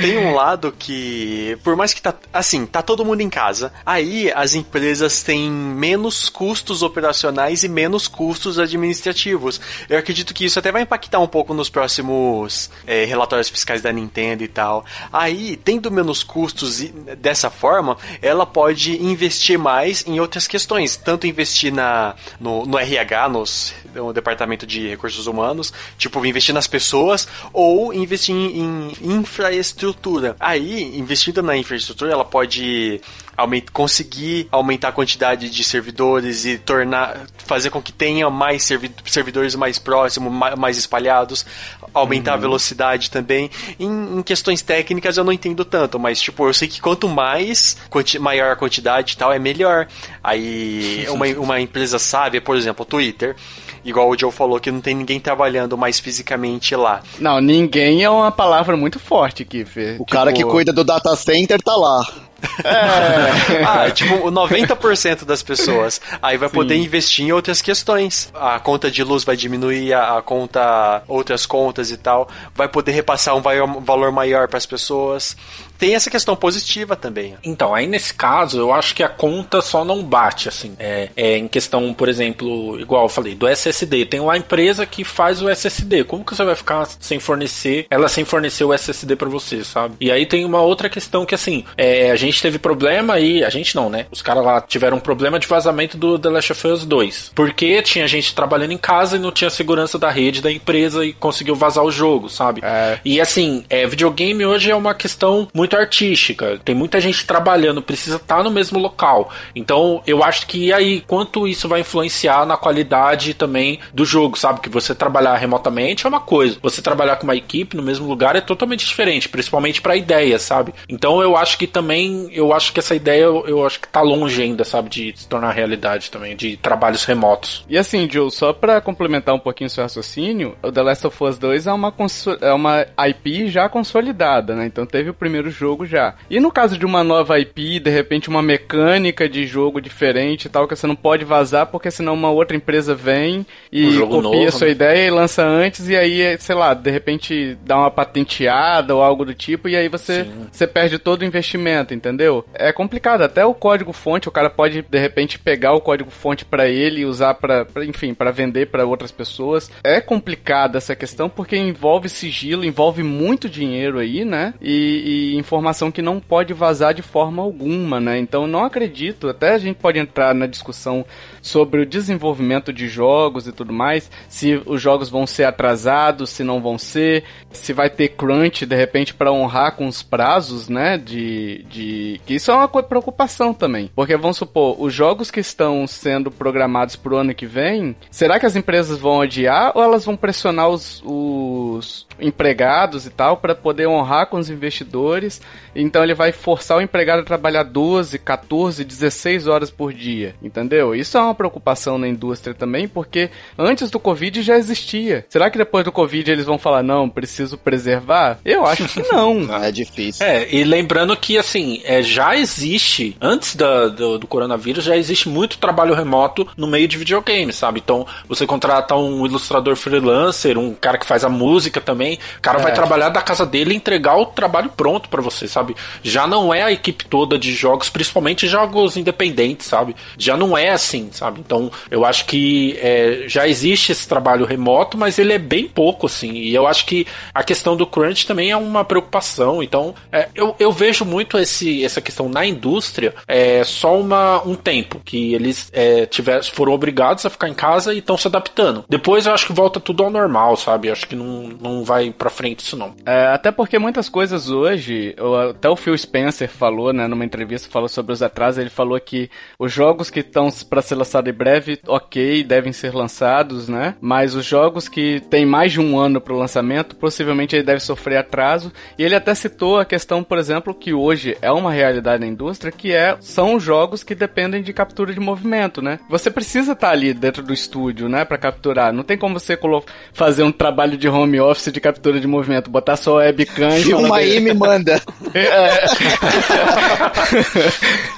Tem um lado que, por mais que tá, assim, tá todo mundo em casa, aí as empresas têm menos custos operacionais e menos custos administrativos. Eu acredito que isso até vai impactar um pouco nos próximos é, relatórios fiscais da Nintendo e tal. Aí, tendo menos custos dessa forma, ela pode investir mais em outras questões, tanto investir na, no, no RH, nos, no departamento de recursos humanos, tipo, investir nas pessoas ou investir em, em infraestrutura. Aí, investindo na infraestrutura, ela pode aument conseguir aumentar a quantidade de servidores e tornar fazer com que tenha mais servi servidores mais próximos, mais espalhados, aumentar uhum. a velocidade também. Em, em, questões técnicas eu não entendo tanto, mas tipo, eu sei que quanto mais quanti maior a quantidade e tal, é melhor. Aí uma, uma empresa sabe, por exemplo, o Twitter, igual o Joe falou que não tem ninguém trabalhando mais fisicamente lá. Não, ninguém é uma palavra muito forte aqui, Fê. O tipo... cara que cuida do data center tá lá. É. ah, tipo, 90% das pessoas. Aí vai Sim. poder investir em outras questões. A conta de luz vai diminuir, a, conta, outras contas e tal. Vai poder repassar um valor maior para as pessoas tem essa questão positiva também. Então, aí nesse caso, eu acho que a conta só não bate, assim. É, é em questão, por exemplo, igual eu falei, do SSD. Tem uma empresa que faz o SSD. Como que você vai ficar sem fornecer, ela sem fornecer o SSD para você, sabe? E aí tem uma outra questão que, assim, é, a gente teve problema aí, a gente não, né? Os caras lá tiveram um problema de vazamento do The Last of Us 2. Porque tinha gente trabalhando em casa e não tinha segurança da rede da empresa e conseguiu vazar o jogo, sabe? É. E assim, é, videogame hoje é uma questão muito muito artística. Tem muita gente trabalhando, precisa estar no mesmo local. Então, eu acho que aí, quanto isso vai influenciar na qualidade também do jogo, sabe? Que você trabalhar remotamente é uma coisa, você trabalhar com uma equipe no mesmo lugar é totalmente diferente, principalmente para ideia, sabe? Então, eu acho que também, eu acho que essa ideia, eu, eu acho que tá longe ainda, sabe? De se tornar realidade também, de trabalhos remotos. E assim, Joe, só para complementar um pouquinho o seu raciocínio, o The Last of Us 2 é uma, é uma IP já consolidada, né? Então, teve o primeiro jogo já. E no caso de uma nova IP, de repente uma mecânica de jogo diferente e tal, que você não pode vazar porque senão uma outra empresa vem e um copia novo, a sua né? ideia e lança antes e aí, sei lá, de repente dá uma patenteada ou algo do tipo e aí você, você perde todo o investimento, entendeu? É complicado, até o código fonte, o cara pode de repente pegar o código fonte para ele e usar para, enfim, para vender para outras pessoas. É complicada essa questão porque envolve sigilo, envolve muito dinheiro aí, né? E, e informação que não pode vazar de forma alguma, né? Então não acredito, até a gente pode entrar na discussão sobre o desenvolvimento de jogos e tudo mais, se os jogos vão ser atrasados, se não vão ser, se vai ter crunch de repente para honrar com os prazos, né? De, de que isso é uma preocupação também, porque vamos supor os jogos que estão sendo programados para o ano que vem, será que as empresas vão adiar ou elas vão pressionar os, os empregados e tal para poder honrar com os investidores? Então ele vai forçar o empregado a trabalhar 12, 14, 16 horas por dia, entendeu? Isso é uma preocupação na indústria também, porque antes do Covid já existia. Será que depois do Covid eles vão falar, não, preciso preservar? Eu acho que não. é difícil. É, e lembrando que, assim, é, já existe, antes da, do, do, coronavírus, já existe muito trabalho remoto no meio de videogame, sabe? Então, você contrata um ilustrador freelancer, um cara que faz a música também, o cara é. vai trabalhar da casa dele e entregar o trabalho pronto para você, sabe? Já não é a equipe toda de jogos, principalmente jogos independentes, sabe? Já não é assim, sabe? Então, eu acho que é, já existe esse trabalho remoto, mas ele é bem pouco, assim. E eu acho que a questão do crunch também é uma preocupação. Então, é, eu, eu vejo muito esse, essa questão na indústria é só uma, um tempo que eles é, tiver, foram obrigados a ficar em casa e estão se adaptando. Depois eu acho que volta tudo ao normal, sabe? Eu acho que não, não vai pra frente isso não. É, até porque muitas coisas hoje, até o Phil Spencer falou, né, numa entrevista, falou sobre os atrasos, ele falou que os jogos que estão para ser lançado em breve, ok, devem ser lançados, né? Mas os jogos que têm mais de um ano para o lançamento, possivelmente ele deve sofrer atraso. E ele até citou a questão, por exemplo, que hoje é uma realidade na indústria, que é são jogos que dependem de captura de movimento, né? Você precisa estar tá ali dentro do estúdio, né, para capturar. Não tem como você fazer um trabalho de home office de captura de movimento, botar só webcam e Filma aí e me manda. É.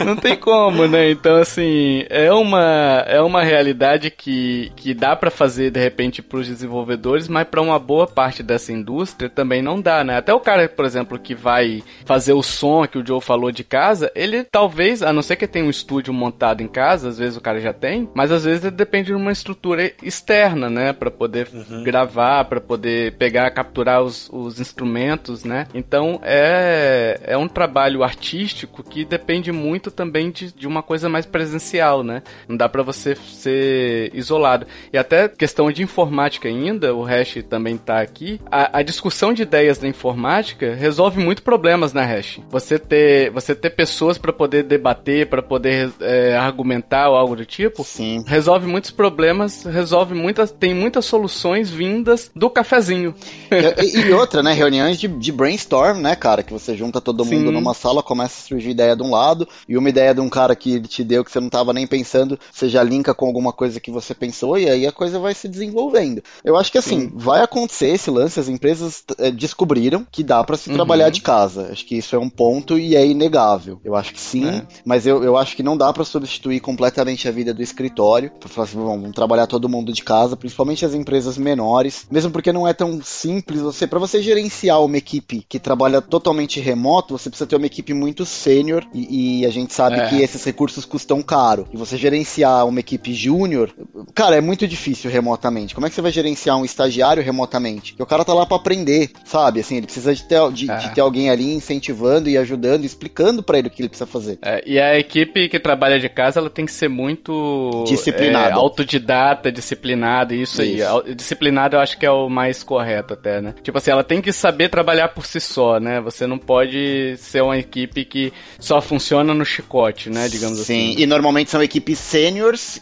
Não tem como, né? Então assim, é uma é uma realidade que, que dá para fazer de repente para os desenvolvedores, mas para uma boa parte dessa indústria também não dá, né? Até o cara, por exemplo, que vai fazer o som que o Joe falou de casa, ele talvez, a não ser que tenha um estúdio montado em casa, às vezes o cara já tem, mas às vezes ele depende de uma estrutura externa, né, para poder uhum. gravar, para poder pegar, capturar os, os instrumentos, né? Então é é um trabalho artístico que depende muito também de, de uma coisa mais presencial, né? Não dá para você ser isolado. E até questão de informática ainda, o Hash também tá aqui. A, a discussão de ideias da informática resolve muito problemas na Hash. Você ter, você ter pessoas para poder debater, para poder é, argumentar ou algo do tipo, Sim. resolve muitos problemas, resolve muitas, tem muitas soluções vindas do cafezinho. e, e outra, né, reuniões de, de brainstorm, né, cara, que você junta todo mundo Sim. numa sala, começa a surgir ideia de um lado, e uma ideia de um cara que ele te deu que você não estava nem pensando, você já linka com alguma coisa que você pensou, e aí a coisa vai se desenvolvendo. Eu acho que assim, Sim. vai acontecer esse lance, as empresas é, descobriram que dá para se uhum. trabalhar de casa. Acho que isso é um ponto e é inegável. Eu acho que sim, é. mas eu, eu acho que não dá para substituir completamente a vida do escritório. Pra falar assim, vamos trabalhar todo mundo de casa, principalmente as empresas menores, mesmo porque não é tão simples você, para você gerenciar uma equipe que trabalha totalmente remoto, você precisa ter uma equipe muito sênior e, e, a gente sabe é. que esses recursos custam caro. E você gerenciar uma equipe júnior, cara, é muito difícil remotamente. Como é que você vai gerenciar um estagiário remotamente? Porque o cara tá lá para aprender, sabe? Assim, ele precisa de ter, de, é. de ter alguém ali incentivando e ajudando, explicando para ele o que ele precisa fazer. É, e a equipe que trabalha de casa, ela tem que ser muito disciplinada, é, autodidata, disciplinada, isso, isso, aí. Disciplinada eu acho que é o mais correto até, né? Tipo assim, ela tem que saber trabalhar por si só, né? Você não pode ser uma equipe que só funciona no chicote, né? Digamos Sim, assim. Sim, e normalmente são equipes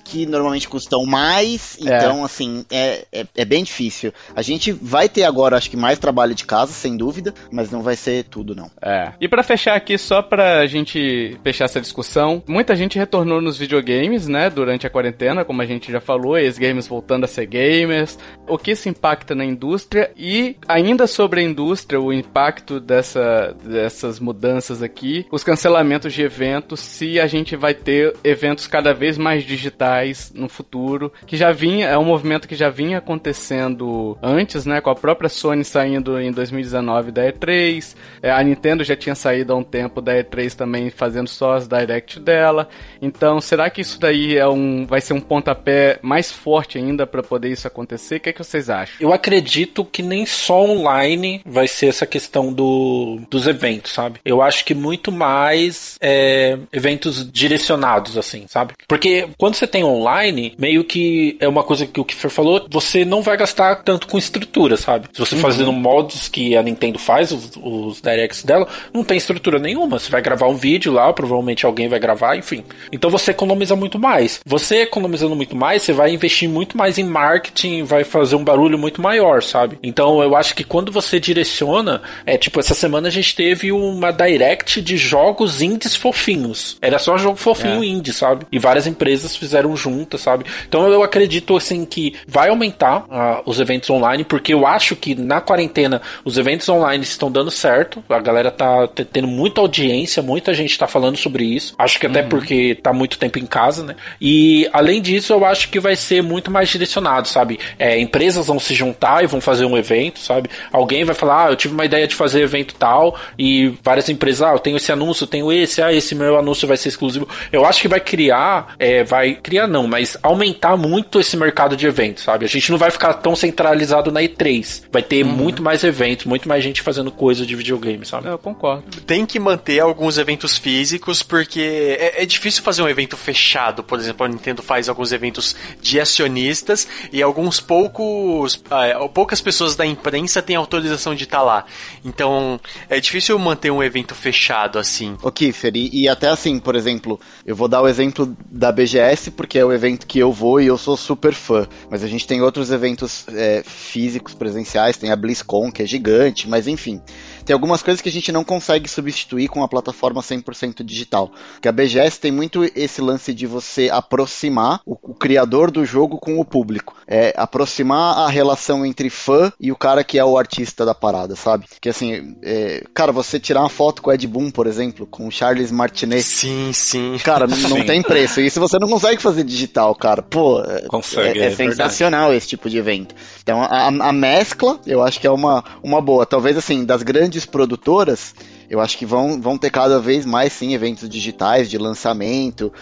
que normalmente custam mais, é. então, assim, é, é, é bem difícil. A gente vai ter agora, acho que mais trabalho de casa, sem dúvida, mas não vai ser tudo, não. É. E para fechar aqui, só pra gente fechar essa discussão, muita gente retornou nos videogames, né, durante a quarentena, como a gente já falou, ex-games voltando a ser gamers, o que isso impacta na indústria e ainda sobre a indústria, o impacto dessa, dessas mudanças aqui, os cancelamentos de eventos, se a gente vai ter eventos cada vez mais digitais no futuro, que já vinha, é um movimento que já vinha acontecendo antes, né, com a própria Sony saindo em 2019 da E3, é, a Nintendo já tinha saído há um tempo da E3 também fazendo só as Direct dela. Então, será que isso daí é um, vai ser um pontapé mais forte ainda para poder isso acontecer? O que, é que vocês acham? Eu acredito que nem só online vai ser essa questão do, dos eventos, sabe? Eu acho que muito mais é, eventos direcionados, assim, sabe? Porque quando você tem online, meio que é uma coisa que o Kiffer falou, você não vai gastar tanto com estrutura, sabe? Se você uhum. fazendo mods que a Nintendo faz, os, os directs dela, não tem estrutura nenhuma. Você vai gravar um vídeo lá, provavelmente alguém vai gravar, enfim. Então você economiza muito mais. Você economizando muito mais, você vai investir muito mais em marketing, vai fazer um barulho muito maior, sabe? Então eu acho que quando você direciona, é tipo, essa semana a gente teve uma direct de jogos indies fofinhos. Era só jogo fofinho é. indie, sabe? E várias empresas fizeram juntas, sabe? Então eu acredito assim que vai aumentar uh, os eventos online, porque eu acho que na quarentena os eventos online estão dando certo. A galera tá tendo muita audiência, muita gente tá falando sobre isso. Acho que até uhum. porque tá muito tempo em casa, né? E além disso, eu acho que vai ser muito mais direcionado, sabe? É, empresas vão se juntar e vão fazer um evento, sabe? Alguém vai falar, ah, eu tive uma ideia de fazer evento tal, e várias empresas, ah, eu tenho esse anúncio, eu tenho esse, ah, esse meu anúncio vai ser exclusivo. Eu acho que vai criar, é, vai criar não, mas aumentar muito esse mercado de eventos, sabe? A gente não vai ficar tão centralizado na E3. Vai ter uhum. muito mais eventos, muito mais gente fazendo coisa de videogame, sabe? Eu concordo. Tem que manter alguns eventos físicos, porque é, é difícil fazer um evento fechado. Por exemplo, a Nintendo faz alguns eventos de acionistas e alguns poucos. Ah, poucas pessoas da imprensa têm autorização de estar tá lá. Então, é difícil manter um evento fechado assim. O Kiffer, e, e até assim, por exemplo, eu vou dar o exemplo da BGS, porque é o evento que eu vou e eu sou super fã. Mas a gente tem outros eventos é, físicos, presenciais, tem a BlizzCon, que é gigante, mas enfim tem algumas coisas que a gente não consegue substituir com a plataforma 100% digital. Que a BGS tem muito esse lance de você aproximar o criador do jogo com o público. É aproximar a relação entre fã e o cara que é o artista da parada, sabe? Que assim, é, cara, você tirar uma foto com o Ed Boon, por exemplo, com o Charles Martinet. Sim, sim. Cara, não, não tem preço. Isso você não consegue fazer digital, cara. Pô, é, consegue, é, é, é sensacional esse tipo de evento. Então a, a mescla, eu acho que é uma, uma boa. Talvez assim, das grandes produtoras, eu acho que vão, vão ter cada vez mais sim eventos digitais de lançamento,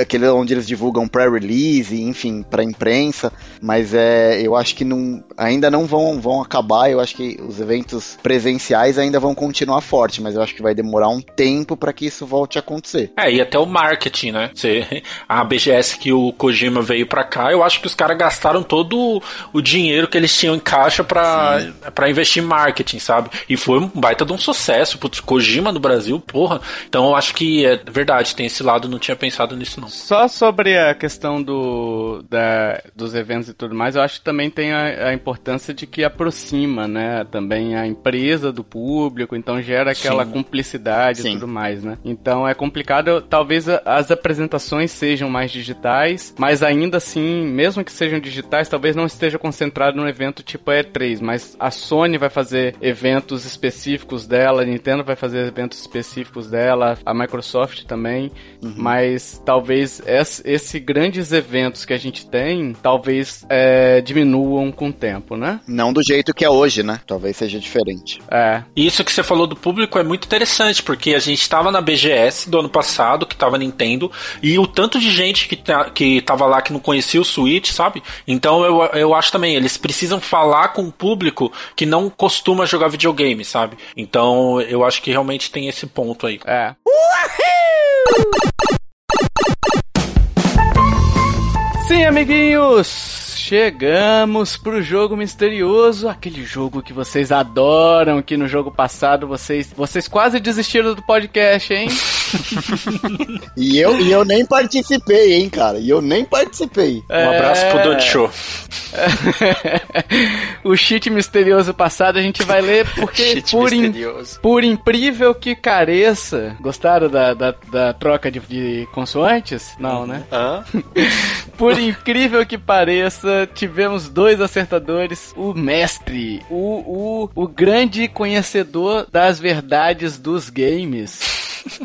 aquele onde eles divulgam pré-release, enfim, para imprensa, mas é, eu acho que não, ainda não vão, vão acabar, eu acho que os eventos presenciais ainda vão continuar forte, mas eu acho que vai demorar um tempo para que isso volte a acontecer. É, e até o marketing, né? Você, a BGS que o Kojima veio para cá, eu acho que os caras gastaram todo o dinheiro que eles tinham em caixa para investir em marketing, sabe? E foi um baita de um sucesso, putz, Kojima no Brasil, porra. Então eu acho que é verdade, tem esse lado, não tinha pensado nisso não. Só sobre a questão do, da, dos eventos e tudo mais, eu acho que também tem a, a importância de que aproxima, né? Também a empresa do público, então gera aquela Sim. cumplicidade Sim. e tudo mais, né? Então é complicado, talvez as apresentações sejam mais digitais, mas ainda assim, mesmo que sejam digitais, talvez não esteja concentrado num evento tipo E3, mas a Sony vai fazer eventos específicos dela, a Nintendo vai fazer eventos específicos dela, a Microsoft também, uhum. mas talvez esse, esse, grandes eventos que a gente tem, talvez é, diminuam com o tempo, né? Não do jeito que é hoje, né? Talvez seja diferente. É. Isso que você falou do público é muito interessante, porque a gente estava na BGS do ano passado, que tava Nintendo, e o tanto de gente que, tá, que tava lá que não conhecia o Switch, sabe? Então eu, eu acho também, eles precisam falar com o público que não costuma jogar videogame, sabe? Então eu acho que realmente tem esse ponto aí. É. Sim, amiguinhos! Chegamos pro jogo misterioso, aquele jogo que vocês adoram, que no jogo passado vocês, vocês quase desistiram do podcast, hein? e, eu, e eu nem participei, hein, cara? E eu nem participei. É... Um abraço pro Dodge Show. o cheat misterioso passado a gente vai ler porque por, in, por incrível que careça. Gostaram da, da, da troca de, de, consoantes? Não, né? Hã? por incrível que pareça, tivemos dois acertadores. O mestre, o, o, o grande conhecedor das verdades dos games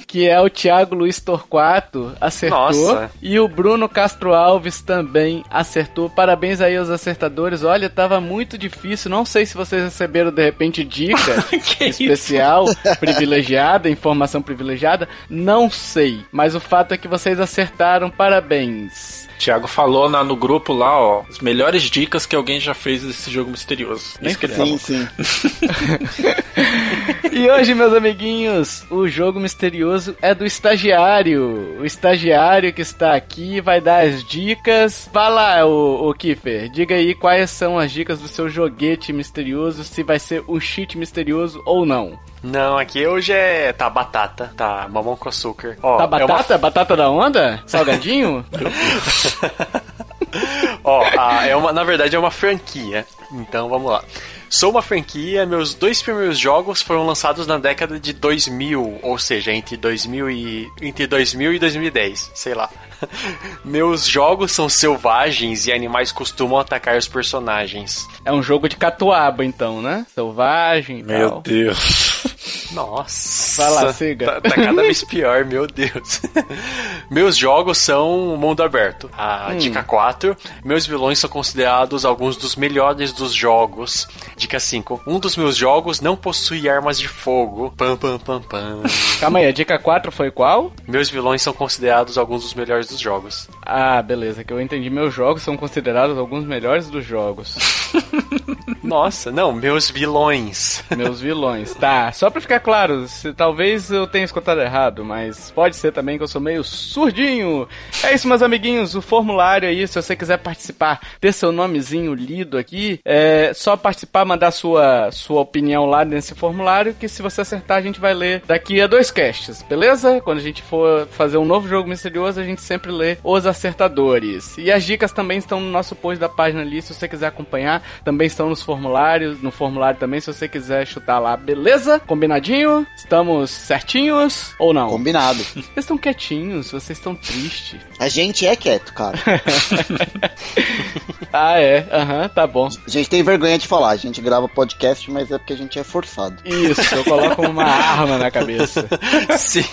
que é o Thiago Luiz Torquato, acertou. Nossa. E o Bruno Castro Alves também acertou. Parabéns aí aos acertadores. Olha, tava muito difícil. Não sei se vocês receberam de repente dica especial, privilegiada, informação privilegiada. Não sei. Mas o fato é que vocês acertaram. Parabéns. Thiago falou na, no grupo lá, ó, as melhores dicas que alguém já fez desse jogo misterioso. Nem que sim, sim. e hoje, meus amiguinhos, o jogo misterioso é do estagiário. O estagiário que está aqui vai dar as dicas. Vai lá, o, o Kiffer, diga aí quais são as dicas do seu joguete misterioso, se vai ser um cheat misterioso ou não. Não, aqui hoje é. Tá batata, tá mamão com açúcar. Ó, tá batata? É uma... Batata da onda? Salgadinho? Ó, a, é uma, na verdade é uma franquia. Então vamos lá. Sou uma franquia, meus dois primeiros jogos foram lançados na década de 2000, ou seja, entre 2000 e entre 2000 e 2010, sei lá. Meus jogos são selvagens e animais costumam atacar os personagens. É um jogo de catuaba, então, né? Selvagem. Meu tal. Deus. Nossa. Vai lá, siga. Tá, tá, cada vez pior, meu Deus. Meus jogos são mundo aberto. A hum. dica 4. Meus vilões são considerados alguns dos melhores dos jogos. Dica 5. Um dos meus jogos não possui armas de fogo. Pam, pam, pam, pam. Calma aí, a dica 4 foi qual? Meus vilões são considerados alguns dos melhores dos jogos. Ah, beleza, que eu entendi. Meus jogos são considerados alguns melhores dos jogos. Nossa, não, meus vilões. Meus vilões. Tá, só pra ficar claro, se, talvez eu tenha escutado errado, mas pode ser também que eu sou meio surdinho. É isso, meus amiguinhos, o formulário aí, se você quiser participar, ter seu nomezinho lido aqui, é só participar, mandar sua, sua opinião lá nesse formulário, que se você acertar, a gente vai ler daqui a dois casts, beleza? Quando a gente for fazer um novo jogo misterioso, a gente sempre lê os acertadores. E as dicas também estão no nosso post da página ali, se você quiser acompanhar, também estão nos formulários, no formulário também, se você quiser chutar lá, beleza? Combinadinho? Estamos certinhos ou não? Combinado. Vocês estão quietinhos, vocês estão tristes. A gente é quieto, cara. ah, é? Aham, uhum, tá bom. A gente tem vergonha de falar, a gente grava podcast, mas é porque a gente é forçado. Isso, eu coloco uma arma na cabeça. Sim.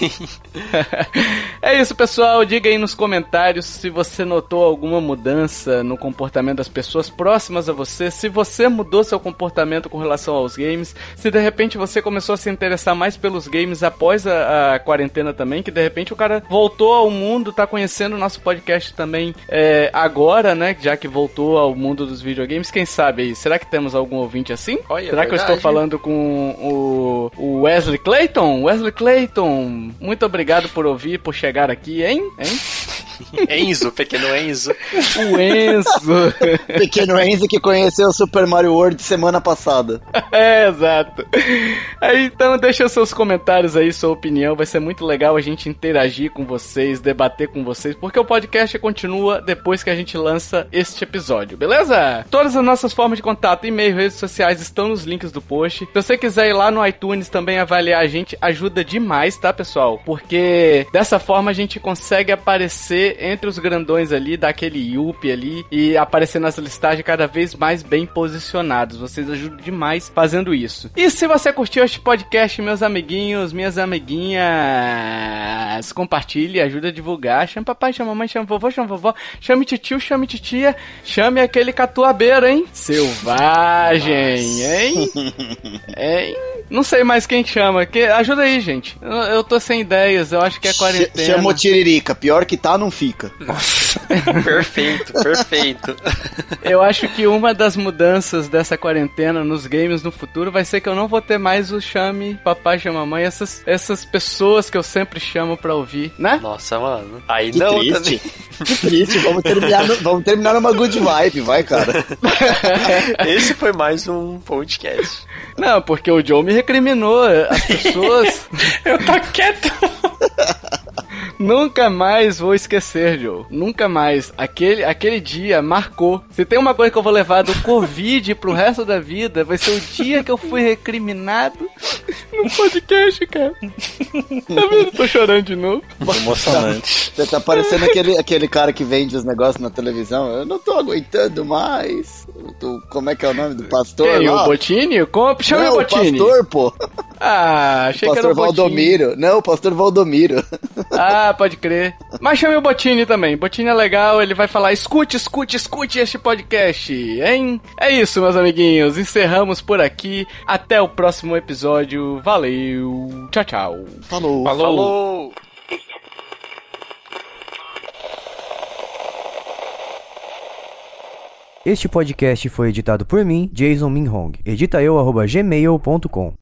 é isso, pessoal. Diga aí nos comentários se você notou alguma mudança no comportamento das pessoas próximas a você, se você mudou seu comportamento com relação aos games, se de repente você começou a se interessar mais pelos games após a, a quarentena também, que de repente o cara voltou ao mundo, tá conhecendo o nosso podcast também é, agora, né? Já que voltou ao mundo dos videogames, quem sabe aí? Será que temos algum ouvinte assim? Olha, Será é que eu estou falando com o, o Wesley Clayton? Wesley Clayton, muito obrigado por ouvir, por chegar aqui, hein? hein? Enzo, pequeno Enzo. O Enzo. Pequeno Enzo que conheceu o Super Mario World semana passada. é, exato. Aí, então, deixa seus comentários aí, sua opinião. Vai ser muito legal a gente interagir com vocês, debater com vocês, porque o podcast continua depois que a gente lança este episódio, beleza? Todas as nossas formas de contato, e-mail, redes sociais estão nos links do post. Se você quiser ir lá no iTunes também avaliar a gente, ajuda demais, tá, pessoal? Porque dessa forma a gente consegue aparecer entre os grandões ali, dar aquele yup ali e aparecer nas listagens cada vez mais bem posicionados. Vocês ajudam demais fazendo isso. E se você curtiu este podcast, meus amiguinhos, minhas amiguinhas, compartilhe, ajuda a divulgar. Chame papai, chame mamãe, chame vovô, chame vovó, chame tio, chame titia, chame aquele catuabeiro, hein? Selvagem, hein? hein? Não sei mais quem chama. Que... Ajuda aí, gente. Eu, eu tô sem ideias, eu acho que é quarentena. Chama o Tiririca. Pior que tá, não fica. perfeito, perfeito. Eu acho que uma das mudanças dessa quarentena nos games no futuro vai ser que eu não vou ter mais o chame papai, chama mamãe, essas, essas pessoas que eu sempre chamo pra ouvir, né? Nossa, mano. Aí Que não triste. também. Que triste. Vamos terminar, no- vamos terminar numa good vibe, vai, cara. Esse foi mais um podcast. Não, porque o Joe me recriminou. As pessoas. Eu tô quieto. Nunca mais vou esquecer, Joe. Nunca mais. Aquele, aquele dia marcou. Se tem uma coisa que eu vou levar do Covid pro resto da vida, vai ser o dia que eu fui recriminado no podcast, cara. Tá vendo? Tô chorando de novo. Emocionante. Você tá parecendo aquele, aquele cara que vende os negócios na televisão. Eu não tô aguentando mais. Do- como é que é o nome do pastor Quem? lá? O Botini? Como? Chama Não, o o Botini. pastor, pô. Ah, achei que era pastor o Botini. Valdomiro. Não, o pastor Valdomiro. Ah, pode crer. Mas chame o Botini também. Botini é legal, ele vai falar: escute, escute, escute este podcast, hein? É isso, meus amiguinhos. Encerramos por aqui. Até o próximo episódio. Valeu. Tchau, tchau. Falou. Falou. Falou! Este podcast foi editado por mim, Jason Minhong. Edita eu, arroba gmail.com.